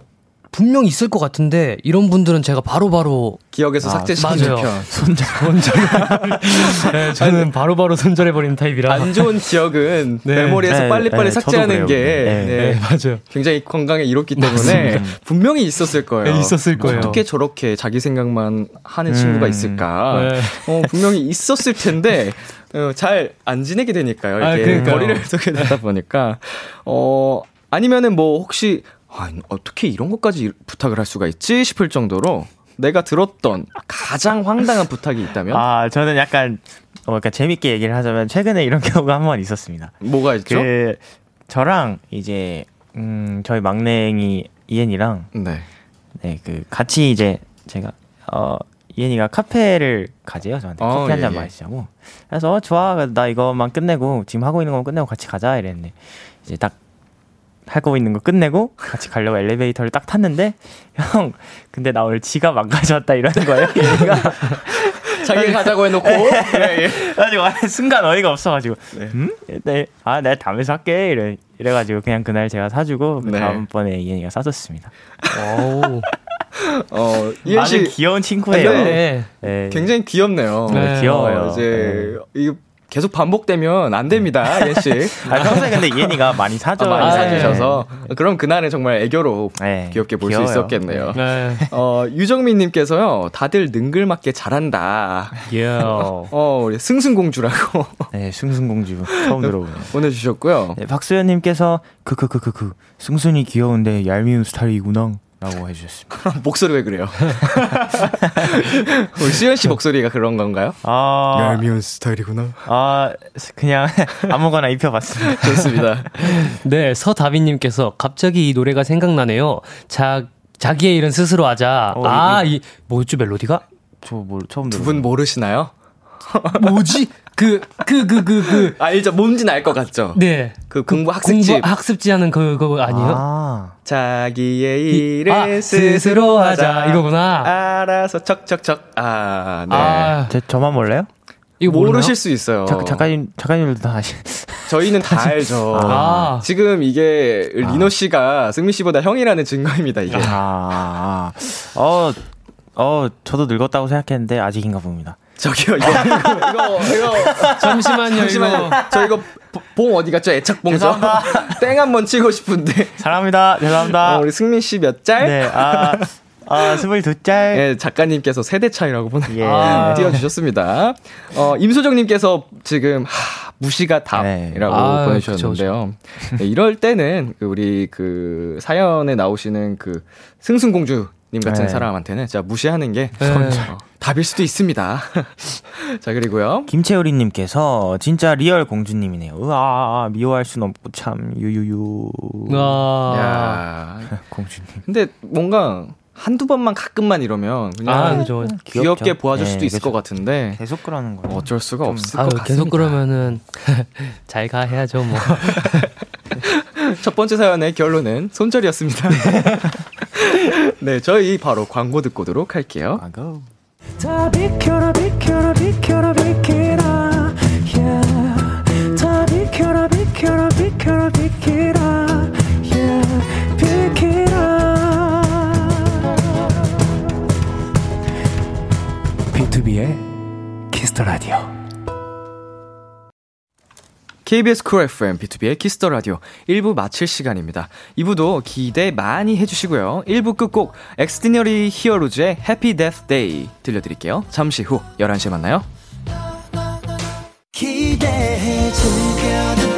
분명 있을 것 같은데 이런 분들은 제가 바로바로 기억에서 아, 삭제시키는. 편. 손자 네, 저는 바로 바로 손절해 버리는 타입이라. 안 좋은 기억은 네. 메모리에서 네, 빨리빨리 네, 삭제하는 게 그래요. 네, 네, 맞아요. 굉장히 건강에 이롭기 때문에 분명히 있었을 거예요. 네, 있었을 거예요. 어떻게 저렇게 자기 생각만 하는 친구가 있을까? 네. 어, 분명히 있었을 텐데 어, 잘 안 지내게 되니까요. 아, 이렇게 그러니까요. 거리를 두게 되다 보니까 어 아니면은 뭐 혹시 아, 어떻게 이런 것까지 이- 부탁을 할 수가 있지 싶을 정도로 내가 들었던 가장 황당한 부탁이 있다면 아 저는 약간 어, 그러니까 재밌게 얘기를 하자면 최근에 이런 경우가 한 번 있었습니다. 뭐가 있죠? 그 저랑 이제 음 저희 막내이 이엔이랑 네. 네, 그 같이 이제 제가 어 이엔이가 카페를 가재요 저한테 어, 커피 한잔 예, 예. 마시자고 그래서 어, 좋아 나 이것만 끝내고 지금 하고 있는 거 끝내고 같이 가자 이랬는데 이제 딱 하고 있는 거 끝내고 같이 가려고 엘리베이터를 딱 탔는데 형 근데 나 오늘 지갑 안 가져왔다 이러는 거예요 얘가 자기가 가자고 해놓고 예, 예. 아, 순간 어이가 없어가지고 음? 네. 아 내가 다음에 살게 이래 이래가지고 그냥 그날 제가 사주고 그 네. 다음번에 이엔이가 사줬습니다 오. 어, 이현 아주 씨 귀여운 친구예요 네. 네. 네. 굉장히 귀엽네요. 네, 귀여워요. 어, 이제 이거 계속 반복되면 안 됩니다, 이현 씨. 아, 평소에 근데 이엔이가 많이 사줘. 아, 많이 아, 사주셔서 그럼 그날은 정말 애교로 네, 귀엽게 볼 수. 있었겠네요. 네. 어, 유정민님께서요, 다들 능글맞게 잘한다. 예. 어, 우리 승승공주라고 네, 승승공주 처음 들어보네요. 보내주셨고요. 네, 박수현님께서 그그그그그 승순이 귀여운데 얄미운 스타일이구나. 라고 해주셨습니다. 목소리 왜 그래요? 우리 수현 씨 목소리가 그런 건가요? 아, 얄미운 스타일이구나. 아, 그냥 아무거나 입혀봤습니다. 좋습니다. 네, 서다빈님께서 갑자기 이 노래가 생각나네요. 자, 자기의 일은 스스로 하자. 어, 아, 이, 뭐였죠, 멜로디가? 저 뭘, 처음 두 들어요. 분 모르시나요? 뭐지? 그, 그, 그, 그, 그. 알죠? 뭔지는 알것 같죠? 네. 그 공부 학습집. 공부 학습지 하는 그거 아니에요? 아, 자기의 이- 일을 아, 스스로 하자. 이거구나. 알아서 척척척. 아, 네. 아, 제, 저만 몰라요? 이거 모르실 모르실 수 있어요. 작, 작가님, 작가님들도 다 아시. 저희는 다 알죠. 아. 지금 이게 리노 씨가 승민 씨보다 형이라는 증거입니다, 이게. 아, 아. 어, 어, 저도 늙었다고 생각했는데 아직인가 봅니다. 저기요, 이거, 이거, 이거, 이거. 잠시만요, 잠시만요. 이거. 저 이거 보- 봉 어디 갔죠? 애착봉죠? 땡 한번 치고 싶은데. 사랑합니다. 죄송합니다. 어, 우리 승민 씨 몇 짤? 네, 아, 아, 스물두 짤. 네, 작가님께서 세대 차이라고 보내 예. 아. 띄워주셨습니다. 어, 임소정님께서 지금, 하, 무시가 네. 답이라고 아, 보내주셨는데요. 네, 이럴 때는 그 우리 그 사연에 나오시는 그 승승공주 님 같은 네. 사람한테는 진짜 무시하는 게 네. 어, 답일 수도 있습니다. 자, 그리고요. 김채우리님께서 진짜 real 공주님이네요. 으아, 미워할 순 없고 참, 유유유. 아, 야 공주님. 근데 뭔가 한두 번만 가끔만 이러면 그냥 아, 그죠. 귀엽게 귀엽죠. 보아줄 네, 수도 있을 그죠. 것 같은데 계속 그러는 거예요. 어쩔 수가 좀- 없을 아유, 것 같습니다. 계속 그러면은 잘 가 해야죠 뭐. 첫 번째 사연의 결론은 손절이었습니다. 네, 저희 바로 광고 듣고 오도록 할게요. 아고. 다 비켜라 비켜라 비켜라 비켜라 yeah. 다 비켜라 비켜라 비켜라 비켜라 yeah. 비켜라 B2B의 키스터 라디오 KBS 쿨 FM, B2B의 키스터 라디오 1부 마칠 시간입니다. 2부도 기대 많이 해주시고요. 1부 끝곡 엑스디너리 히어로즈의 Happy Death Day 들려드릴게요. 잠시 후 11시에 만나요. 기대해 즐겨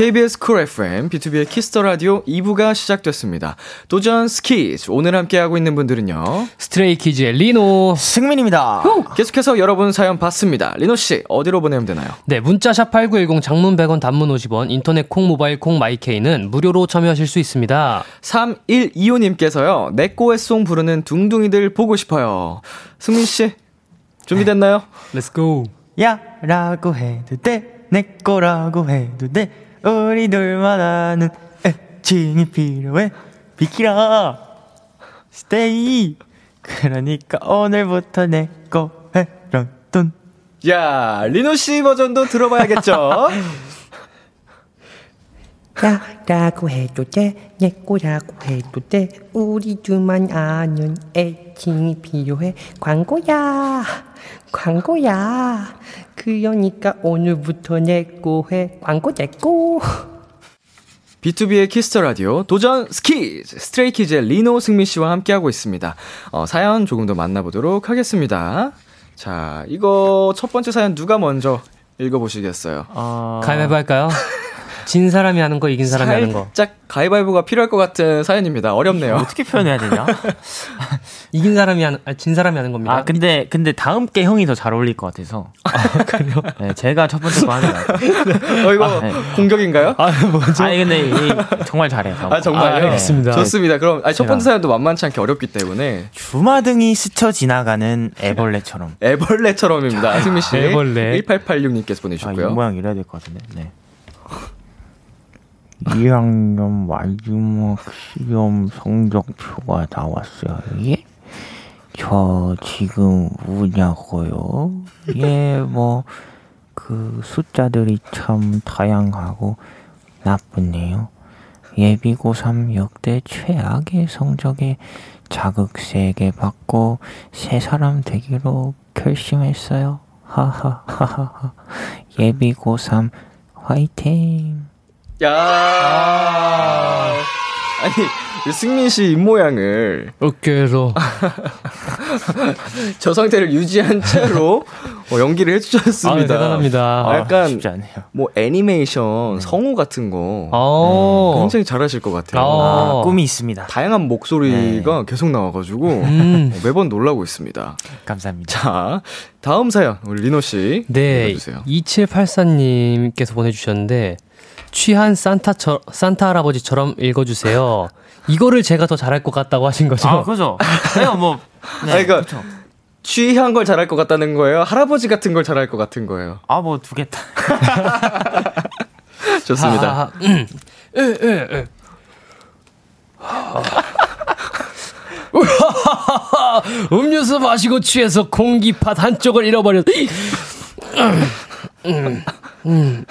KBS 쿨 FM, BTOB의 키스 더 라디오 2부가 시작됐습니다. 도전 스키즈. 오늘 함께하고 있는 분들은요. 스트레이 키즈의 리노. 승민입니다. 계속해서 여러분 사연 받습니다. 리노씨, 어디로 보내면 되나요? 네, 문자샵 8910 장문 100원 단문 50원 인터넷 콩 모바일 콩 마이케이는 무료로 참여하실 수 있습니다. 3125님께서요, 내꼬해 song 부르는 둥둥이들 보고 싶어요. 승민씨, 준비됐나요? Let's go. 야, 라고 해도 돼. 내 거라고 해도 돼. 우리 둘만 아는 애칭이 필요해. 비키라. 스테이. 그러니까 오늘부터 내거 해랑 돈. 야, 리노 씨 버전도 들어봐야겠죠? 야라고 해도 돼, 내 거라고 해도 돼. 우리 둘만 아는 애칭이 필요해. 광고야, 광고야. 그러니까 오늘부터 내 거 해. 광고 내 거. BTOB의 키스 더 라디오 도전 스키즈 스트레이키즈의 리노 승민 씨와 함께하고 있습니다. 어, 사연 조금 더 만나보도록 하겠습니다. 자, 이거 첫 번째 사연 누가 먼저 읽어보시겠어요? 어... 가위바위보 할까요? 진 사람이 하는 거, 이긴 사람이 하는 거. 살짝 가위바위보가 필요할 것 같은 사연입니다. 어렵네요. 어떻게 표현해야 되냐? 이긴 사람이 하는, 아, 진 사람이 하는 겁니다. 아, 근데, 근데 다음 게 형이 더 잘 어울릴 것 같아서. 아, 그래요? 네, 제가 첫 번째 거 하는 거. 어, 이거 아, 네. 공격인가요? 아, 아니, 근데 이, 정말 잘해요. 정말요? 아, 알겠습니다. 좋습니다. 그럼 아니, 첫 번째 사연도 만만치 않게 어렵기 때문에 주마등이 스쳐 지나가는 애벌레처럼. 애벌레처럼입니다. 승민 씨. 애벌레. 1886님께서 아, 이 보내주셨고요. 모양 이래야 될 것 같은데. 네. 2학년 마지막 시험 성적표가 나왔어요. 예? 저 지금 우냐고요? 예, 뭐, 그 숫자들이 참 다양하고 나쁘네요. 예비고 3 역대 최악의 성적에 자극 세게 받고 새 사람 되기로 결심했어요. 하하하하. 예비고 3 화이팅. 야 아니, 이 승민 씨 입모양을 어깨에서. 저 상태를 유지한 채로 어, 연기를 해주셨습니다. 아, 대단합니다. 아, 약간 쉽지 않네요. 뭐 애니메이션 성우 같은 거 어. 굉장히 잘하실 것 같아요. 어. 아, 꿈이 있습니다. 다양한 목소리가 계속 나와가지고 음. 어, 매번 놀라고 있습니다. 감사합니다. 자, 다음 사연 우리 리노 씨 네, 읽어주세요. 2784님께서 보내주셨는데, 취한 산타 처, 산타 할아버지처럼 읽어주세요. 이거를 제가 더 잘할 것 같다고 하신 거죠? 아, 그죠? 내가 뭐, 네, 아니, 그러니까 그쵸. 취한 걸 잘할 것 같다는 거예요. 할아버지 같은 걸 잘할 것 같은 거예요. 아, 뭐, 두 개 다. 좋습니다. 아, 음. 에, 에, 에. 음료수 마시고 취해서 공기팟 한쪽을 잃어버렸. 음, 음, 음.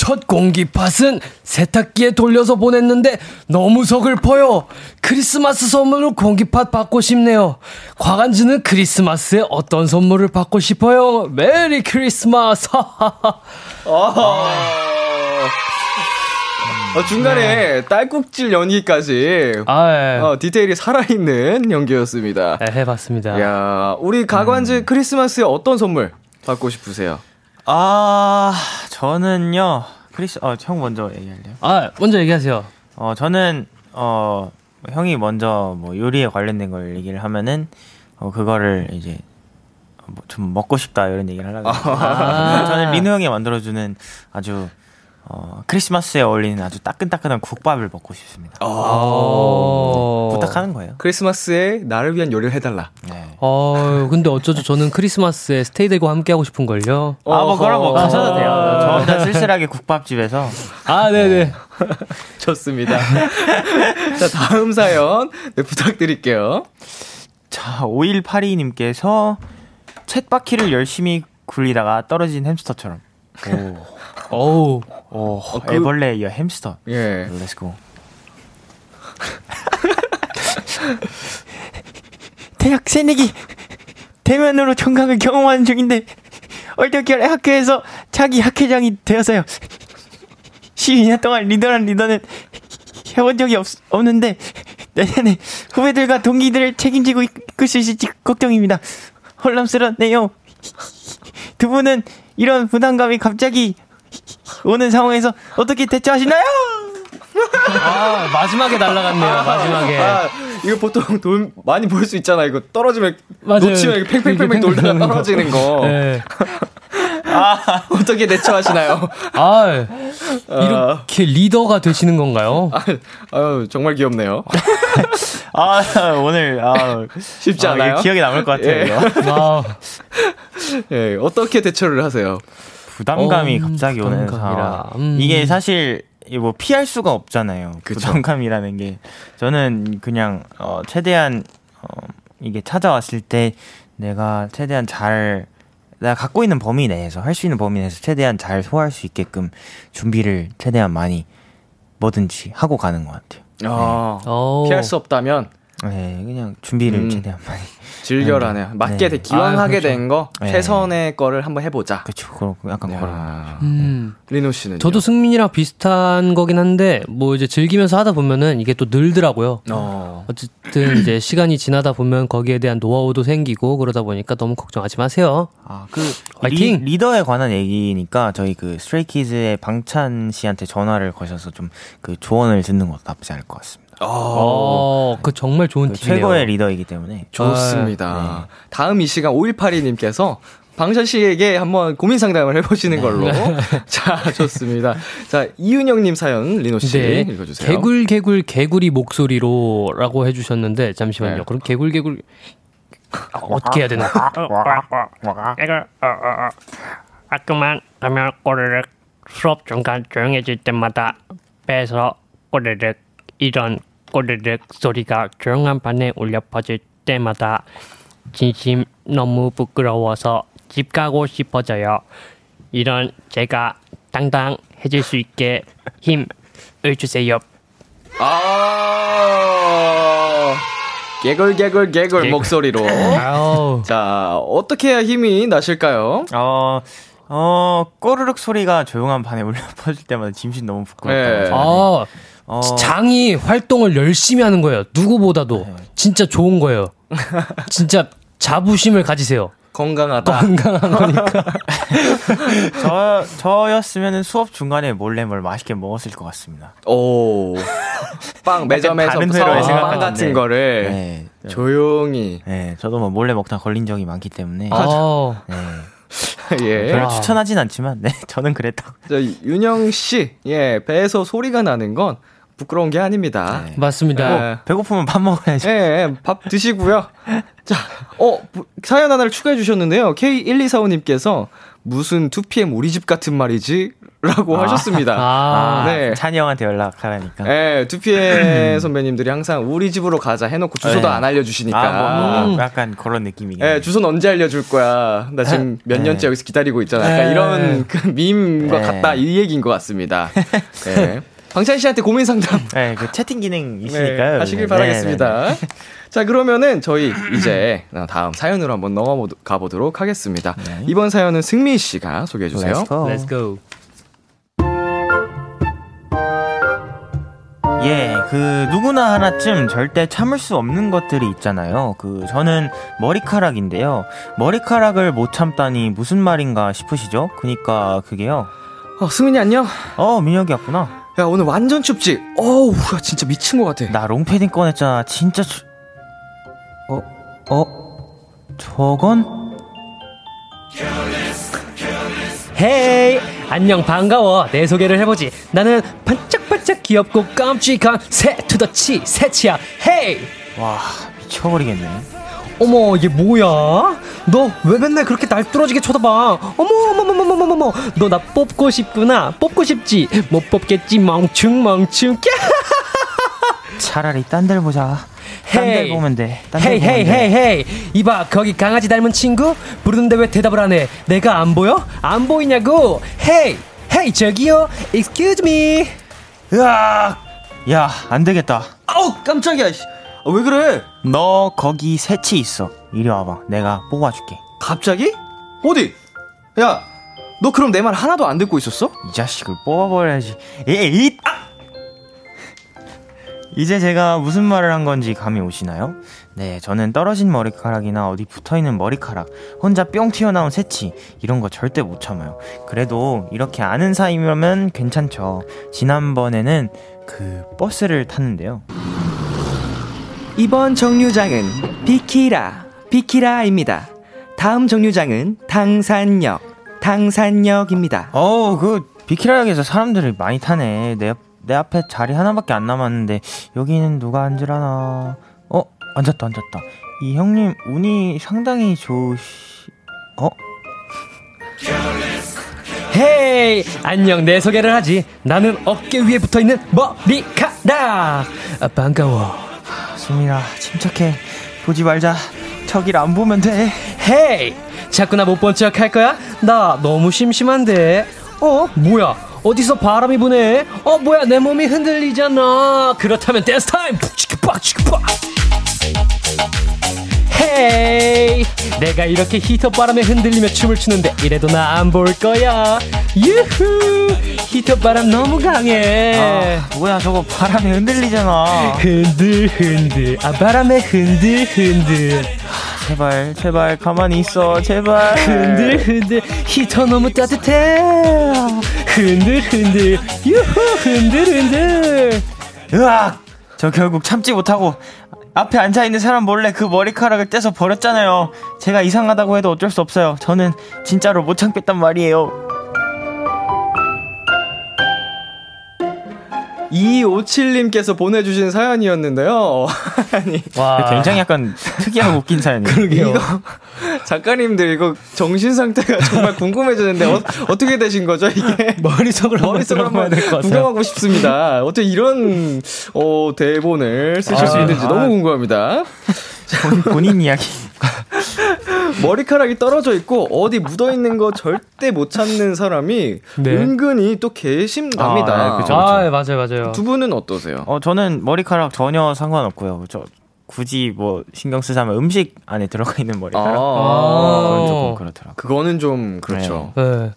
첫 공기팟은 세탁기에 돌려서 보냈는데 너무 서글퍼요. 크리스마스 선물로 공기팟 받고 싶네요. 과간지는 크리스마스에 어떤 선물을 받고 싶어요? 메리 크리스마스! 어, 중간에 딸꾹질 연기까지 아, 예. 어, 디테일이 살아있는 연기였습니다. 네, 해봤습니다. 야, 우리 가관즈 크리스마스에 어떤 선물 받고 싶으세요? 아, 저는요, 크리스, 어, 형 먼저 얘기할래요? 아, 먼저 얘기하세요. 어, 저는, 어, 형이 먼저 뭐 요리에 관련된 걸 얘기를 하면은, 어, 그거를 이제, 뭐 좀 먹고 싶다 이런 얘기를 하려고. 아~ 저는 리노 형이 만들어주는 아주, 어, 크리스마스에 어울리는 아주 따끈따끈한 국밥을 먹고 싶습니다. 어. 부탁하는 거예요. 크리스마스에 나를 위한 요리를 해달라. 네. 어, 근데 어쩌죠. 저는 크리스마스에 스테이들하고 함께 하고 싶은 걸요. 아, 뭐, 그럼 뭐, 가셔도 돼요. 아. 저 혼자 쓸쓸하게 국밥집에서. 아, 네네. 좋습니다. 자, 다음 사연 네, 부탁드릴게요. 자, 5182님께서 쳇바퀴를 열심히 굴리다가 떨어진 햄스터처럼. 오. 어우. 오, 그- 애벌레 이어 햄스터. 예. let's go. 대학 새내기 대면으로 청강을 경험하는 중인데 얼떨결에 학교에서 자기 학회장이 되어서요. 12년 동안 리더란 리더는 해본 적이 없, 없는데 내년에 후배들과 동기들을 책임지고 이끌 수 있을지 걱정입니다. 혼란스럽네요. 두 분은 이런 부담감이 갑자기 오는 상황에서 어떻게 대처하시나요? 아, 마지막에 날라갔네요. 마지막에. 아, 이거 보통 돈 많이 벌 수 있잖아. 이거 떨어지면 맞아요. 놓치면 이렇게 팽팽팽팽 돌다가 떨어지는 거. 네. 어떻게 대처하시나요? 아, 이렇게 리더가 되시는 건가요? 아유, 정말 귀엽네요. 아 오늘 아 쉽지 아, 않아요? 이게 기억에 남을 것 같아요. 예. 이거. 아, 예, 어떻게 대처를 하세요? 부담감이 어, 갑자기 오는 부담감이라. 상황. 음. 이게 사실 이 뭐 피할 수가 없잖아요. 그쵸. 부담감이라는 게 저는 그냥 어 최대한 어 이게 찾아왔을 때 내가 최대한 잘 내가 갖고 있는 범위 내에서 할 수 있는 범위 내에서 최대한 잘 소화할 수 있게끔 준비를 최대한 많이 뭐든지 하고 가는 것 같아요. 아, 어. 피할 수 없다면 네, 그냥 준비를 음. 최대한 많이. 즐겨라네요. 네. 맞게 네. 돼. 기왕 아, 하게 그렇죠. 된거 네. 최선의 거를 한번 해보자. 그렇죠. 그렇고 약간 그런. 야, 음. 리노 씨는 저도 승민이랑 비슷한 거긴 한데, 뭐 이제 즐기면서 하다 보면은 이게 또 늘더라고요. 어. 어쨌든 이제 시간이 지나다 보면 거기에 대한 노하우도 생기고 그러다 보니까 너무 걱정하지 마세요. 아, 그 화이팅! 리, 리더에 관한 얘기니까 저희 그 스트레이키즈의 방찬 씨한테 전화를 거셔서 좀 그 조언을 듣는 것도 나쁘지 않을 것 같습니다. 어, 그 정말 좋은 그 팁이네요. 최고의 리더이기 때문에 좋습니다. 다음 이 시간 5182님께서 방찬 씨에게 한번 고민 상담을 해보시는 걸로. 자, 좋습니다. 자, 이윤영님 사연, 리노 씨 네. 읽어주세요. 개굴 개굴 개구리 목소리로 라고 해주셨는데 잠시만요. 네. 그럼 개굴 개굴 아, 어떻게 해야 되나? 어, 어, 어. 학교만 가면 꼬르륵 수업 중간 조용해질 때마다 배에서 꼬르륵 이런 꼬르륵 소리가 조용한 반에 울려 퍼질 때마다 진심 너무 부끄러워서 집 가고 싶어져요. 이런 제가 당당해질 수 있게 힘을 주세요. 아, 개굴, 개굴, 개굴. 목소리로. 자, 어떻게 해야 힘이 나실까요? 어, 어, 꼬르륵 소리가 조용한 반에 울려 퍼질 때마다 짐신 너무 부끄럽다. 네. 아, 어, 장이 활동을 열심히 하는 거예요. 누구보다도 네. 진짜 좋은 거예요. 진짜 자부심을 가지세요. 건강하다. 건강한 거니까. 저, 저였으면 수업 중간에 몰래 뭘 맛있게 먹었을 것 같습니다. 오. 빵, 매점에서 다른 회로의 생각 같은 같은데. 거를 네. 조용히. 네, 저도 뭐 몰래 먹다 걸린 적이 많기 때문에. 어, 네. 예. 별로 와. 추천하진 않지만, 네, 저는 그랬다고. 자, 윤영 씨, 예, 배에서 소리가 나는 건 부끄러운 게 아닙니다. 네. 맞습니다. 예. 배고프면 밥 먹어야죠. 예, 예, 밥 드시고요. 자, 어, 부- 사연 하나를 추가해 주셨는데요. K1245님께서 무슨 2PM 우리 집 같은 말이지? 라고 하셨습니다. 아, 네. 찬이 형한테 연락하라니까. 네, 두피의 선배님들이 항상 우리 집으로 가자 해놓고 주소도 네. 안 알려주시니까. 아, 뭐, 뭐 약간 그런 느낌이긴 예, 해. 주소는 언제 알려줄 거야? 나 지금 몇 년째 여기서 기다리고 있잖아. 약간 네. 이런 그 밈과 네. 같다 이 얘기인 것 같습니다. 네. 방찬 씨한테 고민 상담 네, 그 채팅 기능 네, 있으니까요. 하시길 네, 바라겠습니다. 네, 네. 자, 그러면은 저희 이제 다음 사연으로 한번 넘어가 보도록 하겠습니다. 네. 이번 사연은 승미 씨가 소개해 주세요. Let's go. Let's go. 예, 그 누구나 하나쯤 절대 참을 수 없는 것들이 있잖아요. 그 저는 머리카락인데요. 머리카락을 못 참다니 무슨 말인가 싶으시죠? 그니까 그게요. 어, 승민이 안녕. 어, 민혁이 왔구나. 야, 오늘 완전 춥지? 어우, 야, 진짜 미친 것 같아. 나 롱패딩 꺼냈잖아. 진짜 추... 어, 어, 저건? hey 안녕 반가워 내 소개를 해보지 나는 반짝반짝 귀엽고 깜찍한 새 to the 치 새치야 hey 와, 미쳐버리겠네. 어머 이게 뭐야 너 왜 맨날 그렇게 날 뚫어지게 쳐다봐 어머 어머 어머 어머 어머 너 나 뽑고 싶구나 뽑고 싶지 못 뽑겠지 멍충 멍충 차라리 딴 데를 보자. 딴데 hey. 보면 돼. 딴데 hey hey 돼. hey hey 이봐 거기 강아지 닮은 친구 부르는데 왜 대답을 안 해 내가 안 보여 안 보이냐고 hey hey 저기요 excuse me 으악! 야, 안 되겠다. 아우, 깜짝이야. 씨. 아, 왜 그래? 너 거기 새치 있어. 이리 와봐. 내가 뽑아줄게. 갑자기? 어디? 야, 너 그럼 내 말 하나도 안 듣고 있었어? 이 자식을 뽑아버려야지. 에잇! 아! 이제 제가 무슨 말을 한 건지 감이 오시나요? 네, 저는 떨어진 머리카락이나 어디 붙어 있는 머리카락, 혼자 뿅 튀어나온 새치, 이런 거 절대 못 참아요. 그래도 이렇게 아는 사이면 괜찮죠. 지난번에는 그 버스를 탔는데요. 이번 정류장은 비키라, 비키라입니다. 다음 정류장은 당산역, 당산역입니다. 어우, 그 비키라역에서 사람들이 많이 타네. 내, 내 앞에 자리 하나밖에 안 남았는데 여기는 누가 앉으라나. 어, 앉았다, 앉았다. 이 형님 운이 상당히 좋으시. 어? hey 안녕 내 소개를 하지 나는 어깨 위에 붙어있는 머리카락 아, 반가워 승민아, 침착해. 보지 말자. 저길 안 보면 돼. hey! 자꾸 나 못 본 척 할 거야? 나 너무 심심한데. 어? 뭐야? 어디서 바람이 부네? 어 뭐야? 내 몸이 흔들리잖아. 그렇다면 댄스 타임! 북치기 박치기 박 헤이 내가 이렇게 히터 바람에 흔들리며 춤을 추는데 이래도 나 안 볼 거야. 유후! 히터 바람 너무 강해. 아, 뭐야, 저거 바람에 흔들리잖아. 흔들 흔들. 아 바람에 흔들 흔들. 제발, 제발, 가만히 있어. 제발. 흔들 흔들. 히터 너무 따뜻해 흔들 흔들. 유후! 흔들 흔들. 으악! 저 결국 참지 못하고 앞에 앉아 있는 사람 몰래 그 머리카락을 떼서 버렸잖아요. 제가 이상하다고 해도 어쩔 수 없어요. 저는 진짜로 못 참겠단 말이에요. 257님께서 보내주신 사연이었는데요. 아니, 와 굉장히 약간 특이하고 웃긴 사연이에요. 이거 작가님들 이거 정신 상태가 정말 궁금해지는데 어, 어떻게 되신 거죠 이게? 머릿속으로 머릿속으로 한번 될것 같아요 구경하고 싶습니다. 어떻게 이런 어, 대본을 쓰실 수 아, 있는지 아. 너무 궁금합니다. 본, 본인 이야기. 머리카락이 떨어져 있고 어디 묻어 있는 거 절대 못 찾는 사람이 네. 은근히 또 개심납니다. 아, 네, 그죠, 아 맞아요 맞아요 두 분은 어떠세요? 어, 저는 머리카락 전혀 상관없고요. 저 굳이 뭐 신경 쓰자면 음식 안에 들어가 있는 머리카락. 아, 그건 어. 조금 그렇더라고요. 그거는 좀 그렇죠. 네.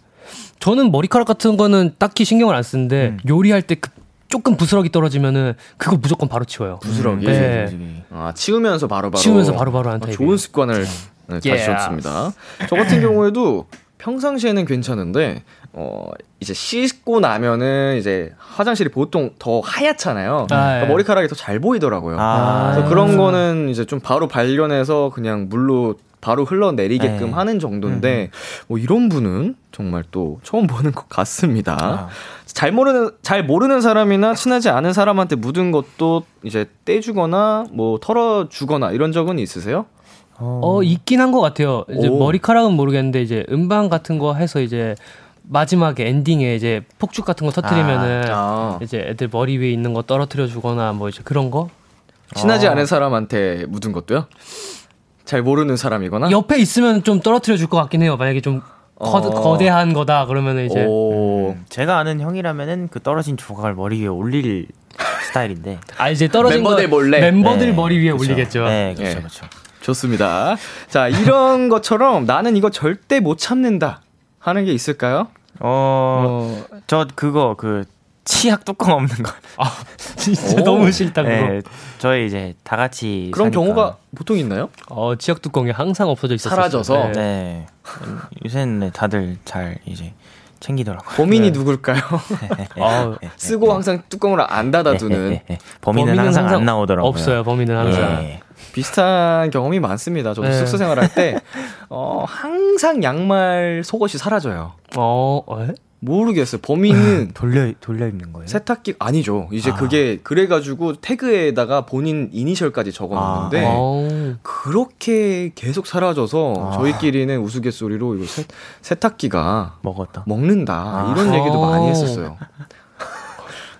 저는 머리카락 같은 거는 딱히 신경을 안 쓰는데 음. 요리할 때 그 조금 부스러기 떨어지면은 그거 무조건 바로 치워요. 부스러기. 네. 아, 치우면서 바로 바로. 치우면서 바로 바로 한 아, 타입이에요. 좋은 습관을 네, 예. 가지셨습니다. 저 같은 경우에도 평상시에는 괜찮은데, 어, 이제 씻고 나면은 이제 화장실이 보통 더 하얗잖아요. 그러니까 예. 머리카락이 더 잘 보이더라고요. 아, 그래서 그런 거는 이제 좀 바로 발견해서 그냥 물로 바로 흘러내리게끔 네. 하는 정도인데, 뭐 이런 분은 정말 또 처음 보는 것 같습니다. 아. 잘 모르는 잘 모르는 사람이나 친하지 않은 사람한테 묻은 것도 이제 떼주거나 뭐 털어주거나 이런 적은 있으세요? 어 있긴 한 것 같아요. 이제 오. 머리카락은 모르겠는데 이제 음반 같은 거 해서 이제 마지막에 엔딩에 이제 폭죽 같은 거 터트리면은 아. 이제 애들 머리 위에 있는 거 떨어뜨려 주거나 뭐 이제 그런 거 친하지 어. 않은 사람한테 묻은 것도요? 잘 모르는 사람이거나? 옆에 있으면 좀 떨어뜨려 줄 것 같긴 해요. 만약에 좀 거, 어. 거대한 거다 그러면은 이제 오. 제가 아는 형이라면은 그 떨어진 조각을 머리 위에 올릴 스타일인데. 아 이제 떨어진 멤버들 거 몰래? 멤버들 네, 머리 위에 그쵸. 올리겠죠. 네, 그렇죠, 예. 그렇죠. 좋습니다. 자, 이런 것처럼 나는 이거 절대 못 참는다 하는 게 있을까요? 어, 어, 저 그거 그 치약 뚜껑 없는 거. 진짜 오. 너무 싫다 그거. 네, 저희 이제 다 같이 그런 사니까. 경우가 보통 있나요? 어 지역 뚜껑이 항상 없어져 있었어요. 사라져서? 네. 요새는 네, 다들 잘 이제 챙기더라고요. 범인이 네. 누굴까요? 아, 쓰고 항상 뚜껑을 안 닫아두는 네, 네. 범인은, 항상, 안 나오더라고요. 없어요. 범인은 항상. 예. 비슷한 경험이 많습니다. 저도 네. 숙소 생활할 때 어, 항상 양말 속옷이 사라져요. 어, 에? 모르겠어요. 범인은 돌려 돌려 입는 거예요? 세탁기 아니죠. 이제 아. 그게 그래 가지고 태그에다가 본인 이니셜까지 적어 놓는데 아, 어. 그렇게 계속 사라져서 아. 저희끼리는 우스갯소리로 이거 세, 세탁기가 먹었다. 먹는다 아. 이런 얘기도 어. 많이 했었어요.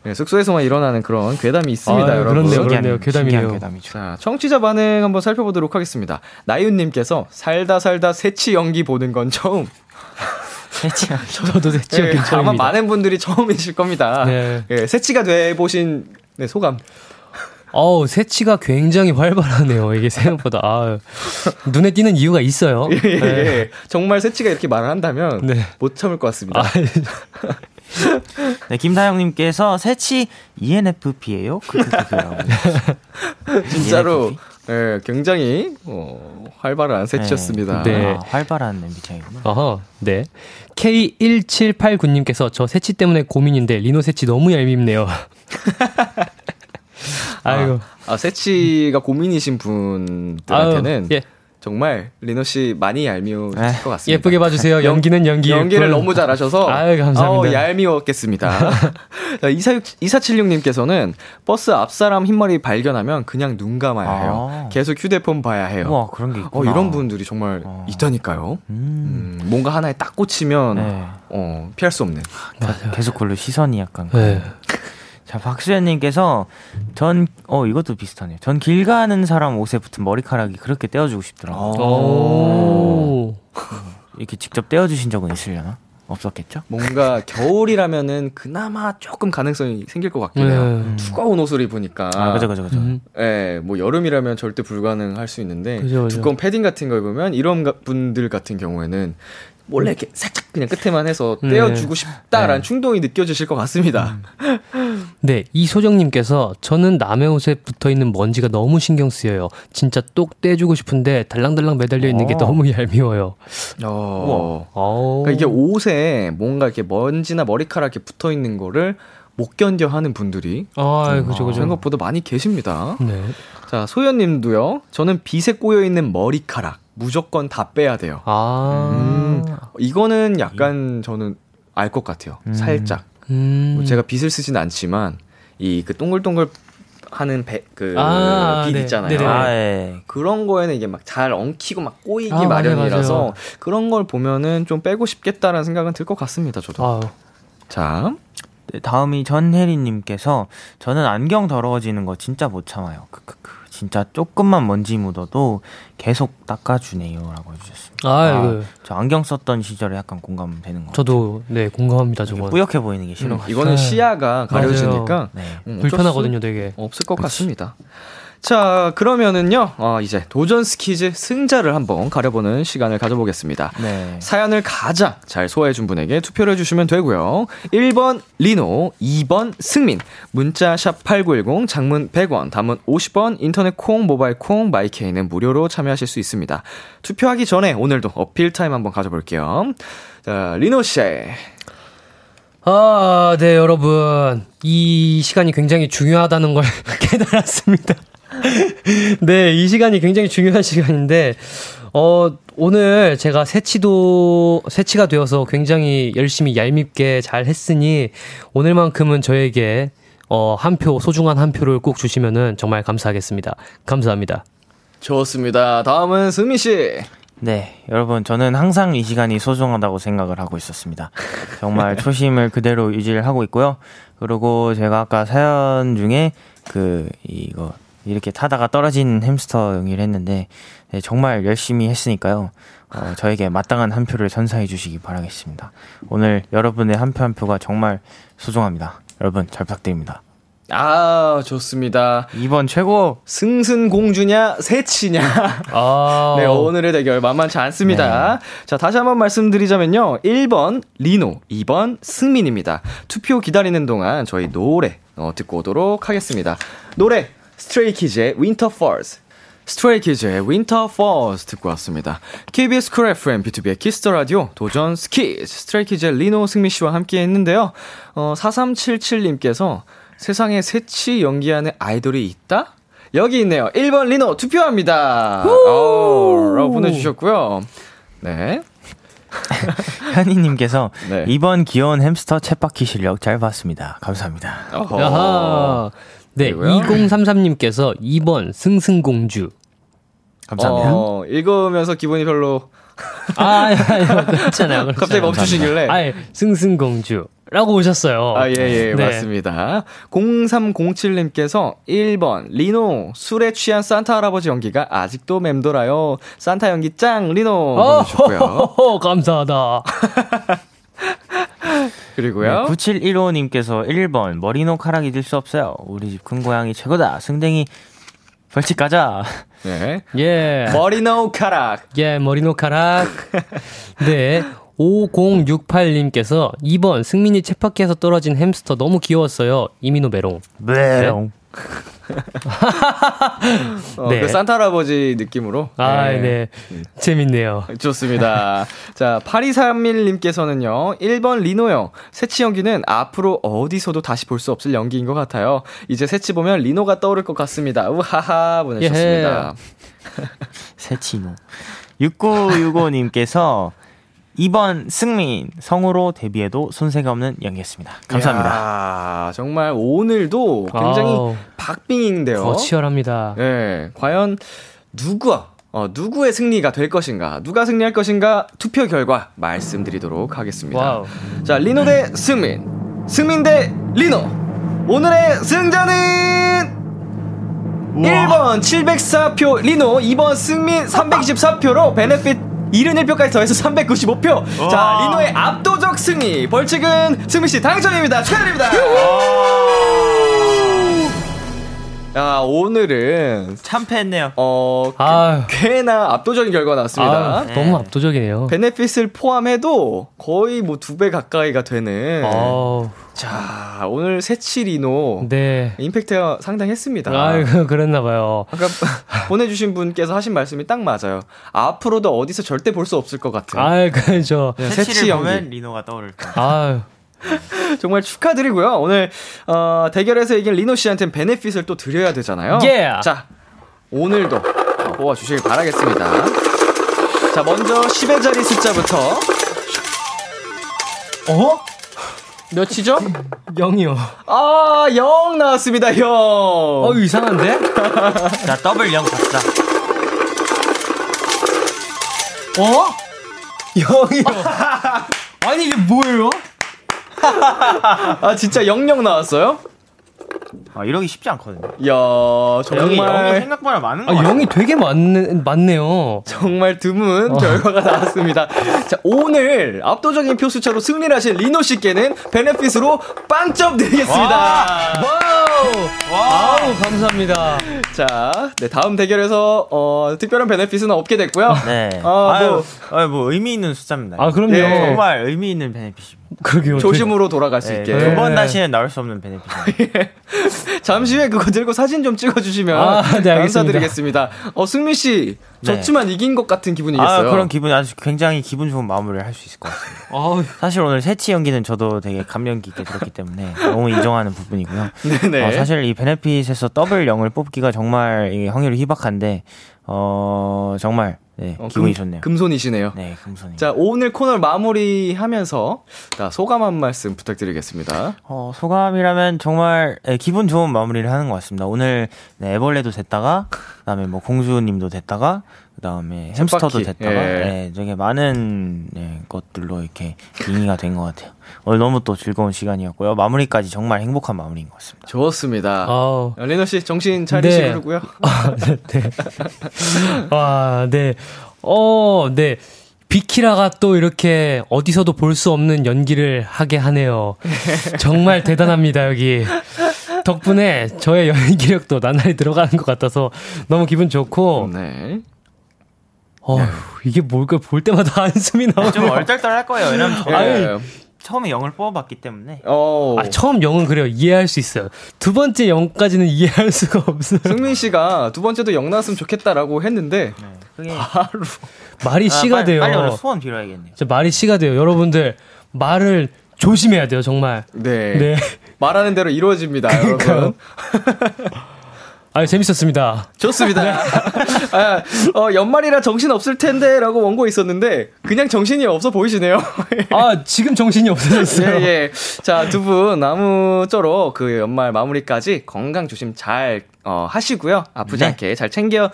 네, 숙소에서만 일어나는 그런 괴담이 있습니다, 아유, 여러분. 그렇네요, 그렇네요. 괴담이네요. 괴담이죠. 자, 청취자 반응 한번 살펴보도록 하겠습니다. 나윤님께서 살다 살다 새치 연기 보는 건 처음. 세치야. 저도 대체 예, 아마 괜찮습니다. 많은 분들이 처음이실 겁니다. 네. 예, 새치가 돼 보신 네, 소감. 어우, 새치가 굉장히 활발하네요. 이게 생각보다. 아 눈에 띄는 이유가 있어요. 예, 예, 예. 정말 새치가 이렇게 말을 한다면 네. 못 참을 것 같습니다. 아, 네, 김다영님께서 세치 E ENFP예요? 진짜로 예, 굉장히 어, 활발한 새치였습니다. 네. 아, 활발한 MBTI구나. 어허, 네. K1789님께서 저 새치 때문에 고민인데 리노 새치 너무 얄밉네요. 아이고. 아, 새치가 고민이신 분들한테는 아유, 예. 정말 리노 씨 많이 얄미우실 에, 것 같습니다. 예쁘게 봐주세요. 연기는 연기. 연기를 예쁜. 너무 잘하셔서 아유, 감사합니다. 어, 얄미웠겠습니다. 자, 24, 2476님께서는 버스 앞사람 흰머리 발견하면 그냥 눈 감아야 해요. 아. 계속 휴대폰 봐야 해요. 우와 그런 게 어, 있구나. 이런 분들이 정말 어. 있다니까요. 음. 음, 뭔가 하나에 딱 꽂히면 네. 어, 피할 수 없는. 계속 그걸로 시선이 약간. 네. 자 박수현님께서 전 어 이것도 비슷하네요. 전 길 가는 사람 옷에 붙은 머리카락이 그렇게 떼어주고 싶더라고. 요 오. 이렇게 직접 떼어주신 적은 있으려나? 없었겠죠? 뭔가 겨울이라면은 그나마 조금 가능성이 생길 것 같긴 해요. 네. 두꺼운 옷을 입으니까. 아 그죠 그죠 그죠. 음. 예, 뭐 여름이라면 절대 불가능할 수 있는데 그죠, 그죠. 두꺼운 패딩 같은 거 입으면 이런 가- 분들 같은 경우에는 몰래 이렇게 살짝 그냥 끝에만 해서 네. 떼어주고 싶다라는 네. 충동이 느껴지실 것 같습니다. 네, 이소정님께서 저는 남의 옷에 붙어 있는 먼지가 너무 신경 쓰여요. 진짜 똑 떼주고 싶은데 달랑달랑 매달려 있는 게 어. 너무 얄미워요. 어. 어. 그러니까 이게 옷에 뭔가 이렇게 먼지나 머리카락 이렇게 붙어 있는 거를 못 견뎌 하는 분들이 아, 그죠, 그죠. 생각보다 많이 계십니다. 네. 자, 소연 님도요. 저는 빗에 꼬여 있는 머리카락 무조건 다 빼야 돼요. 아. 음, 이거는 약간 저는 알 것 같아요. 음. 살짝. 음. 뭐 제가 빗을 쓰진 않지만 이 그 동글동글 하는 배, 그, 아, 빗 네. 있잖아요. 아 예. 그런 거에는 이게 막 잘 엉키고 막 꼬이기 아, 마련이라서 맞아요. 그런 걸 보면은 좀 빼고 싶겠다라는 생각은 들 것 같습니다, 저도. 아, 자, 네, 다음이 전혜리님께서 저는 안경 더러워지는 거 진짜 못 참아요. 크크크. 진짜 조금만 먼지 묻어도 계속 닦아주네요라고 해주셨습니다. 아이고. 저 안경 썼던 시절에 약간 공감되는 거. 저도 네 공감합니다. 저건 뿌옇게 보이는 게 음, 싫어. 이거는 네. 시야가 가려지니까 네. 음, 불편하거든요, 되게. 수 없을 것 같습니다. 자, 그러면은요, 어, 이제 도전 스키즈 승자를 한번 가려보는 시간을 가져보겠습니다. 네. 사연을 가장 잘 소화해준 분에게 투표를 해주시면 되고요. 1번 리노, 2번 승민, 문자 샵 8910, 장문 100원, 단문 50원, 인터넷 콩, 모바일 콩, 마이케이는 무료로 참여하실 수 있습니다. 투표하기 전에 오늘도 어필 타임 한번 가져볼게요. 자, 리노 씨. 아, 네, 여러분. 이 시간이 굉장히 중요하다는 걸 깨달았습니다. 네, 이 시간이 굉장히 중요한 시간인데, 어, 오늘 제가 새치도, 새치가 되어서 굉장히 열심히 얄밉게 잘 했으니, 오늘만큼은 저에게, 어, 한 표, 소중한 한 표를 꼭 주시면은 정말 감사하겠습니다. 감사합니다. 좋습니다. 다음은 승민 씨. 네, 여러분, 저는 항상 이 시간이 소중하다고 생각을 하고 있었습니다. 정말 초심을 그대로 유지를 하고 있고요. 그리고 제가 아까 사연 중에 그, 이거, 이렇게 타다가 떨어진 햄스터 연기를 했는데, 네, 정말 열심히 했으니까요. 어, 저에게 마땅한 한 표를 선사해 주시기 바라겠습니다. 오늘 여러분의 한 표한 표가 정말 소중합니다. 여러분, 잘 부탁드립니다. 아, 좋습니다. 2번 최고! 승승공주냐, 새치냐. 아. 네, 오늘의 대결 만만치 않습니다. 자, 다시 한번 말씀드리자면요. 1번 리노, 2번 승민입니다. 투표 기다리는 동안 저희 노래 어, 듣고 오도록 하겠습니다. 노래 스트레이키즈의 Winter Falls. 스트레이키즈의 Winter Falls 듣고 왔습니다. KBS 쿨 FM, BTOB의 키스 더 라디오, 도전 스키즈, 스트레이키즈의 리노 승민 씨와 함께 했는데요. 어, 4377님께서 세상에 새치 연기하는 아이돌이 있다? 여기 있네요. 1번 리노 투표합니다. 어, 라고 보내주셨고요. 네. 현희님께서 네. 2번 귀여운 햄스터 챗바퀴 실력 잘 봤습니다. 감사합니다. 어허. 네, 그리고요? 2033님께서 2번 승승공주. 감사합니다. 어, 읽으면서 기분이 별로 아, 아니, 아니, 그렇잖아요. 갑자기 멈추시길래. 아예 승승공주. 라고 오셨어요. 아, 예, 예, 네. 맞습니다. 0307님께서 1번, 리노, 술에 취한 산타 할아버지 연기가 아직도 맴돌아요. 산타 연기 짱, 리노. 보내주셨고요. 어, 감사하다. 그리고요. 9715님께서 1번 머리노카락 잊을 수 없어요. 우리 집 큰 고양이 최고다. 승댕이 벌칙 가자. 네. 예. 머리노 카락. 예, 머리노카락. 네. 5068님께서 2번 승민이 쳇바퀴에서 떨어진 햄스터 너무 귀여웠어요. 이민호 메롱. 메롱. 어, 네. 그 산타 할아버지 느낌으로. 아, 네. 재밌네요. 좋습니다. 자, 8231님께서는요, 1번 리노요. 새치 연기는 앞으로 어디서도 다시 볼 수 없을 연기인 것 같아요. 이제 새치 보면 리노가 떠오를 것 같습니다. 우하하 보내주셨습니다. 새치노. 6965님께서 2번 승민 성우로 데뷔해도 손색이 없는 연기였습니다. 감사합니다. 이야, 정말 오늘도 굉장히 아우. 박빙인데요. 어, 치열합니다. 네, 과연 누가 어, 누구의 승리가 될 것인가, 누가 승리할 것인가 투표 결과 말씀드리도록 하겠습니다. wow. 자, 리노 대 승민, 승민 대 리노. 오늘의 승자는 1번 704표 리노, 2번 승민 324표로 benefit 71표까지 더해서 395표. 자, 리노의 압도적 승리. 벌칙은 승민 씨 당첨입니다. 축하드립니다. 야, 오늘은 참패했네요. 어, 아유. 꽤나 압도적인 결과가 나왔습니다. 아, 너무 압도적이네요. 베네핏을 포함해도 거의 뭐 두 배 가까이가 되는. 아우, 자, 오늘 세치리노 네. 임팩트가 상당했습니다. 아이고, 그랬나 봐요. 아까 보내 주신 분께서 하신 말씀이 딱 맞아요. 앞으로도 어디서 절대 볼 수 없을 것 같은. 아이, 그죠. 네, 새치 새치를. 보면 리노가 떠오를 거예요. 아유. 정말 축하드리고요. 오늘 어, 대결에서 이긴 리노 씨한테는 베네핏을 또 드려야 되잖아요. Yeah. 자, 오늘도 뽑아 주시길 바라겠습니다. 자, 먼저 10의 자리 숫자부터 어? 몇이죠? 0이요. 아, 0 나왔습니다. 0. 어, 이상한데? 자, 더블 0 갑시다. 어? 0이요. 아니, 이게 뭐예요? 아, 진짜 00 나왔어요? 아, 이러기 쉽지 않거든요. 이야, 영이, 영이 정말 생각보다 많은 거 아. 0이 되게 많네, 많네요. 정말 드문 결과가 나왔습니다. 자, 오늘 압도적인 표수 차로 승리를 하신 리노 씨께는 베네핏으로 빵점 드리겠습니다. Wow! 아우, 감사합니다. 자, 네, 다음 대결에서, 어, 특별한 benefit은 없게 됐고요. 네. 아, 아유, 뭐. 아유, 뭐 의미 있는 숫자입니다. 아, 그럼요. 예. 정말 의미 있는 benefit입니다. 그러게요. 초심으로 돌아갈 수 있게. 네. 두번 다시는 나올 수 없는 benefit입니다. 잠시 후에 그거 들고 사진 좀 찍어주시면 아, 네. 감사드리겠습니다. 어, 승민 씨, 네. 졌지만 이긴 것 같은 기분이겠어요. 아, 그런 기분 아주 굉장히 기분 좋은 마무리를 할 수 있을 것 같습니다. 사실 오늘 새치 연기는 저도 되게 감명 깊게 들었기 때문에 너무 인정하는 부분이고요. 네네. 어, 사실 이 베네핏에서 더블 0을 뽑기가 정말 확률이 희박한데 어 정말 네, 어, 기분이 금- 좋네요. 금손이시네요. 네, 금손이. 자, 오늘 코너를 마무리하면서 자, 소감 한 말씀 부탁드리겠습니다. 어, 소감이라면 정말 네, 기분 좋은 마무리를 하는 것 같습니다. 오늘 네, 애벌레도 됐다가 그다음에 뭐 공주님도 됐다가 그다음에 햄스터도 쳇바퀴. 됐다가 예. 네, 되게 많은 네, 것들로 이렇게 빙의가 된 것 같아요. 오늘 너무 또 즐거운 시간이었고요. 마무리까지 정말 행복한 마무리인 것 같습니다. 좋습니다. 어, 리노 씨 정신 차리시고 네. 그러고요. 네. 와, 네. 어, 네. 비키라가 또 이렇게 어디서도 볼 수 없는 연기를 하게 하네요. 정말 대단합니다, 여기. 덕분에 저의 연기력도 나날이 들어가는 것 같아서 너무 기분 좋고, 네. 어휴, 이게 뭘까 볼 때마다 한숨이 나오네요. 좀 얼떨떨할 거예요. 왜냐면 저는 예. 처음에 영을 뽑아봤기 때문에 어. 아, 처음 영은 그래요. 이해할 수 있어요. 두 번째 영까지는 이해할 수가 없어요. 승민 씨가 두 번째도 영 나왔으면 좋겠다라고 했는데 네, 그게 말이 아, 씨가 빨리, 돼요. 빨리 오늘 소원 빌어야겠네요. 진짜 말이 씨가 돼요. 여러분들, 말을 조심해야 돼요, 정말. 네. 네. 말하는 대로 이루어집니다, 그러니까요. 여러분. 아, 재밌었습니다. 좋습니다. 아, 어, 연말이라 정신 없을 텐데라고 원고 있었는데 그냥 정신이 없어 보이시네요. 아, 지금 정신이 없어졌어요. 예, 예. 자, 두 분 아무쪼록 그 연말 마무리까지 건강 조심 잘 어, 하시고요. 아프지 네. 않게 잘 챙겨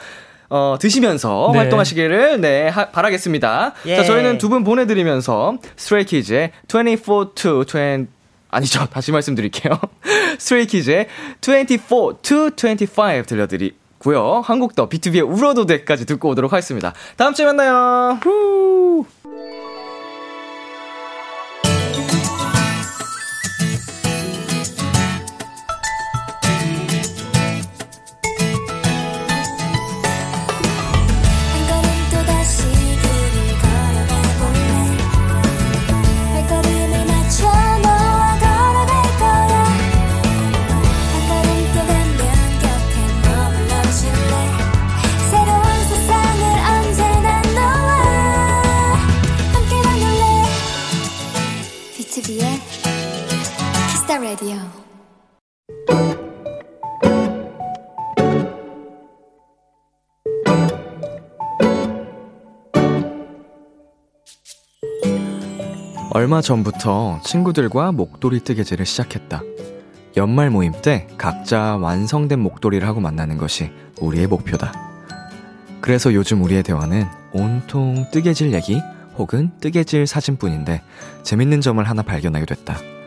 어, 드시면서 네. 활동하시기를 네, 하- 바라겠습니다. 예. 자, 저희는 두 분 보내드리면서 스트레이키즈의 24 to 20 아니죠. 다시 말씀드릴게요. 스트레이키즈의 24 to 25 들려드리고요. 한국 더 B2B의 울어도 돼까지 듣고 오도록 하겠습니다. 다음 주에 만나요. 후. 라디오 얼마 전부터 친구들과 목도리 뜨개질을 시작했다. 연말 모임 때 각자 완성된 목도리를 하고 만나는 것이 우리의 목표다. 그래서 요즘 우리의 대화는 온통 뜨개질 얘기 혹은 뜨개질 사진뿐인데 재밌는 점을 하나 발견하게 됐다.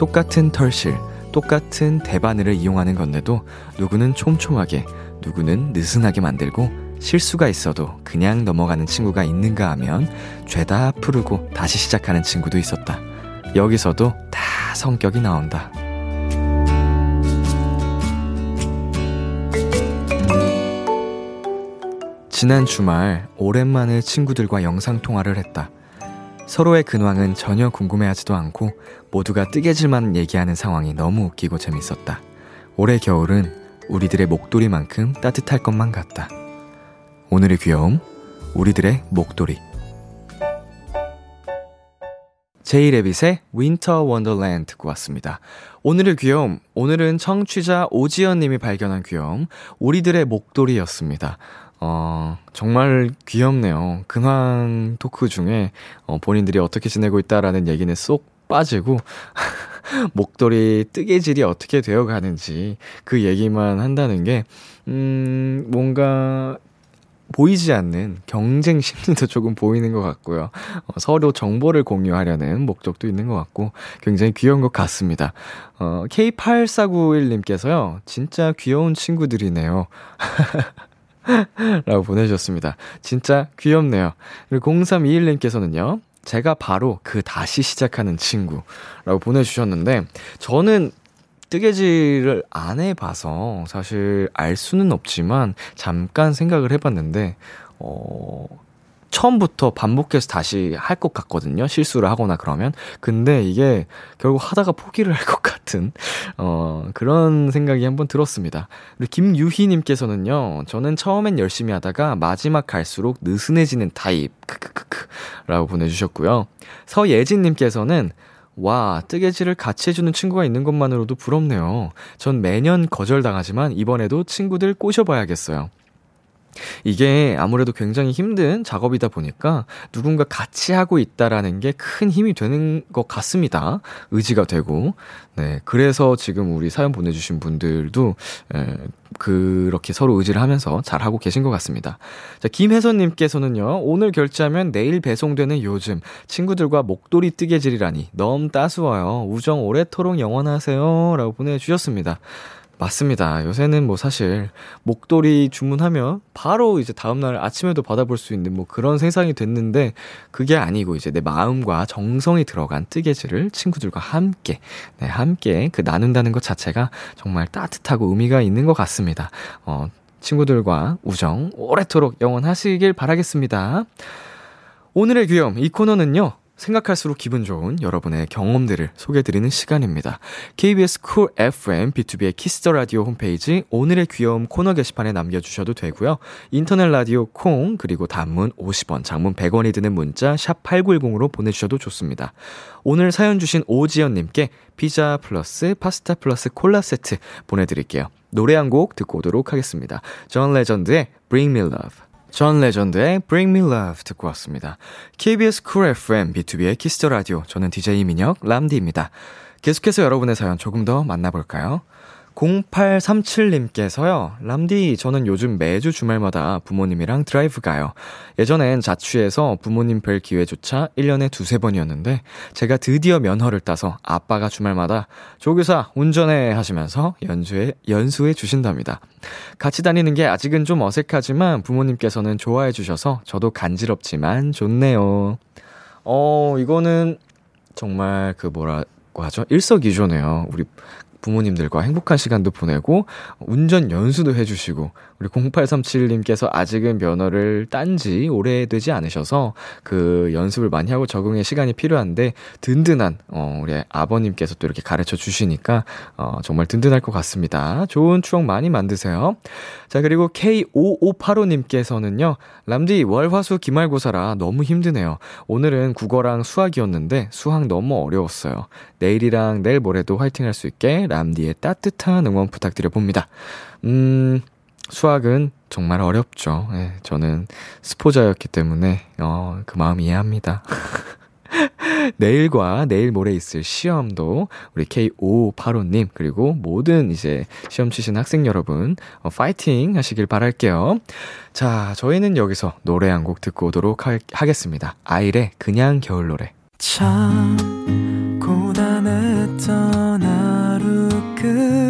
똑같은 털실, 똑같은 대바늘을 이용하는 건데도 누구는 촘촘하게, 누구는 느슨하게 만들고 실수가 있어도 그냥 넘어가는 친구가 있는가 하면 죄다 푸르고 다시 시작하는 친구도 있었다. 여기서도 다 성격이 나온다. 지난 주말 오랜만에 친구들과 영상통화를 했다. 서로의 근황은 전혀 궁금해하지도 않고 모두가 뜨개질만 얘기하는 상황이 너무 웃기고 재밌었다. 올해 겨울은 우리들의 목도리만큼 따뜻할 것만 같다. 오늘의 귀여움, 우리들의 목도리. 제이레빗의 Winter Wonderland 듣고 왔습니다. 오늘의 귀여움, 오늘은 청취자 오지연님이 발견한 귀여움, 우리들의 목도리였습니다. 어, 정말 귀엽네요. 근황 토크 중에 어, 본인들이 어떻게 지내고 있다라는 얘기는 쏙 빠지고, 목도리 뜨개질이 어떻게 되어 가는지 그 얘기만 한다는 게, 음, 뭔가 보이지 않는 경쟁 심리도 조금 보이는 것 같고요. 어, 서로 정보를 공유하려는 목적도 있는 것 같고 굉장히 귀여운 것 같습니다. 어, K8491님께서요. 진짜 귀여운 친구들이네요. 라고 보내주셨습니다. 진짜 귀엽네요. 그리고 0321님께서는요. 제가 바로 그 다시 시작하는 친구라고 보내주셨는데 저는 뜨개질을 안 해봐서 사실 알 수는 없지만 잠깐 생각을 해봤는데, 어, 처음부터 반복해서 다시 할 것 같거든요. 실수를 하거나 그러면. 근데 이게 결국 하다가 포기를 할 것 같은, 어, 그런 생각이 한번 들었습니다. 그리고 김유희님께서는요, 저는 처음엔 열심히 하다가 마지막 갈수록 느슨해지는 타입, 크크크크, 라고 보내주셨고요. 서예진님께서는 와, 뜨개질을 같이 해주는 친구가 있는 것만으로도 부럽네요. 전 매년 거절당하지만 이번에도 친구들 꼬셔봐야겠어요. 이게 아무래도 굉장히 힘든 작업이다 보니까 누군가 같이 하고 있다라는 게 큰 힘이 되는 것 같습니다. 의지가 되고. 네. 그래서 지금 우리 사연 보내주신 분들도, 에, 그렇게 서로 의지를 하면서 잘 하고 계신 것 같습니다. 자, 김혜선님께서는요, 오늘 결제하면 내일 배송되는 요즘 친구들과 목도리 뜨개질이라니 너무 따스워요. 우정 오래토록 영원하세요. 라고 보내주셨습니다. 맞습니다. 요새는 뭐 사실 목도리 주문하면 바로 이제 다음날 아침에도 받아볼 수 있는 뭐 그런 세상이 됐는데 그게 아니고 이제 내 마음과 정성이 들어간 뜨개질을 친구들과 함께, 네, 함께 그 나눈다는 것 자체가 정말 따뜻하고 의미가 있는 것 같습니다. 어, 친구들과 우정 오래도록 영원하시길 바라겠습니다. 오늘의 귀염, 이 코너는요, 생각할수록 기분 좋은 여러분의 경험들을 소개해드리는 시간입니다. KBS Cool FM 비투비의 Kiss the Radio 홈페이지 오늘의 귀여움 코너 게시판에 남겨주셔도 되고요. 인터넷 라디오 콩 그리고 단문 50원, 장문 100원이 드는 문자 샵 #8910으로 보내주셔도 좋습니다. 오늘 사연 주신 오지연님께 피자 플러스 파스타 플러스 콜라 세트 보내드릴게요. 노래 한 곡 듣고 오도록 하겠습니다. 존 레전드의 Bring Me Love. 존 레전드의 Bring Me Love 듣고 왔습니다. KBS Cool FM 비투비의 Kiss the Radio 저는 DJ 민혁 람디입니다. 계속해서 여러분의 사연 조금 더 만나볼까요? 0837님께서요, 람디, 저는 요즘 매주 주말마다 부모님이랑 드라이브 가요. 예전엔 자취해서 부모님 뵐 기회조차 1년에 두세 번이었는데, 제가 드디어 면허를 따서 아빠가 주말마다 조교사 운전해 하시면서 연수해, 연수해 주신답니다. 같이 다니는 게 아직은 좀 어색하지만 부모님께서는 좋아해 주셔서 저도 간지럽지만 좋네요. 어, 이거는 정말 그 뭐라고 하죠? 일석이조네요. 우리 부모님들과 행복한 시간도 보내고 운전 연수도 해주시고 우리 0837님께서 아직은 면허를 딴 지 오래되지 않으셔서 그 연습을 많이 하고 적응의 시간이 필요한데 든든한 어 우리 아버님께서 또 이렇게 가르쳐 주시니까 어 정말 든든할 것 같습니다. 좋은 추억 많이 만드세요. 자 그리고 K5585 님께서는요 람디 월화수 기말고사라 너무 힘드네요. 오늘은 국어랑 수학이었는데 수학 너무 어려웠어요. 내일이랑 내일 모레도 화이팅 할 수 있게 람디의 따뜻한 응원 부탁드려 봅니다. 음, 수학은 정말 어렵죠. 예, 저는 스포자였기 때문에, 어, 그 마음 이해합니다. 내일과 내일 모레 있을 시험도 우리 K5585님, 그리고 모든 이제 시험 치신 학생 여러분, 어, 파이팅 하시길 바랄게요. 자, 저희는 여기서 노래 한 곡 듣고 오도록 하, 하겠습니다. 아일의 그냥 겨울 노래. 참 고단했던 하루 끝널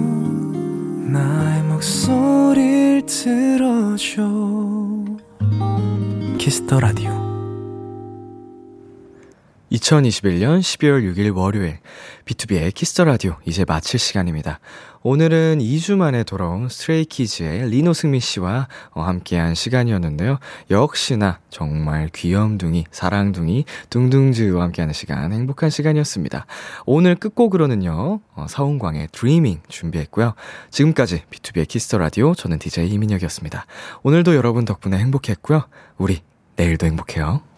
나의 목소리를 들어줘 Kiss the Radio 2021년 12월 6일 월요일 비투비의 Kiss the Radio 이제 마칠 시간입니다. 오늘은 2주 만에 돌아온 Stray Kids의 리노 승민 씨와 어, 함께한 시간이었는데요. 역시나 정말 귀염둥이, 사랑둥이, 둥둥즈와 함께하는 시간 행복한 시간이었습니다. 오늘 끝곡으로는요. 어, 서은광의 Dreaming 준비했고요. 지금까지 비투비의 Kiss the Radio 저는 DJ 이민혁이었습니다. 오늘도 여러분 덕분에 행복했고요. 우리 내일도 행복해요.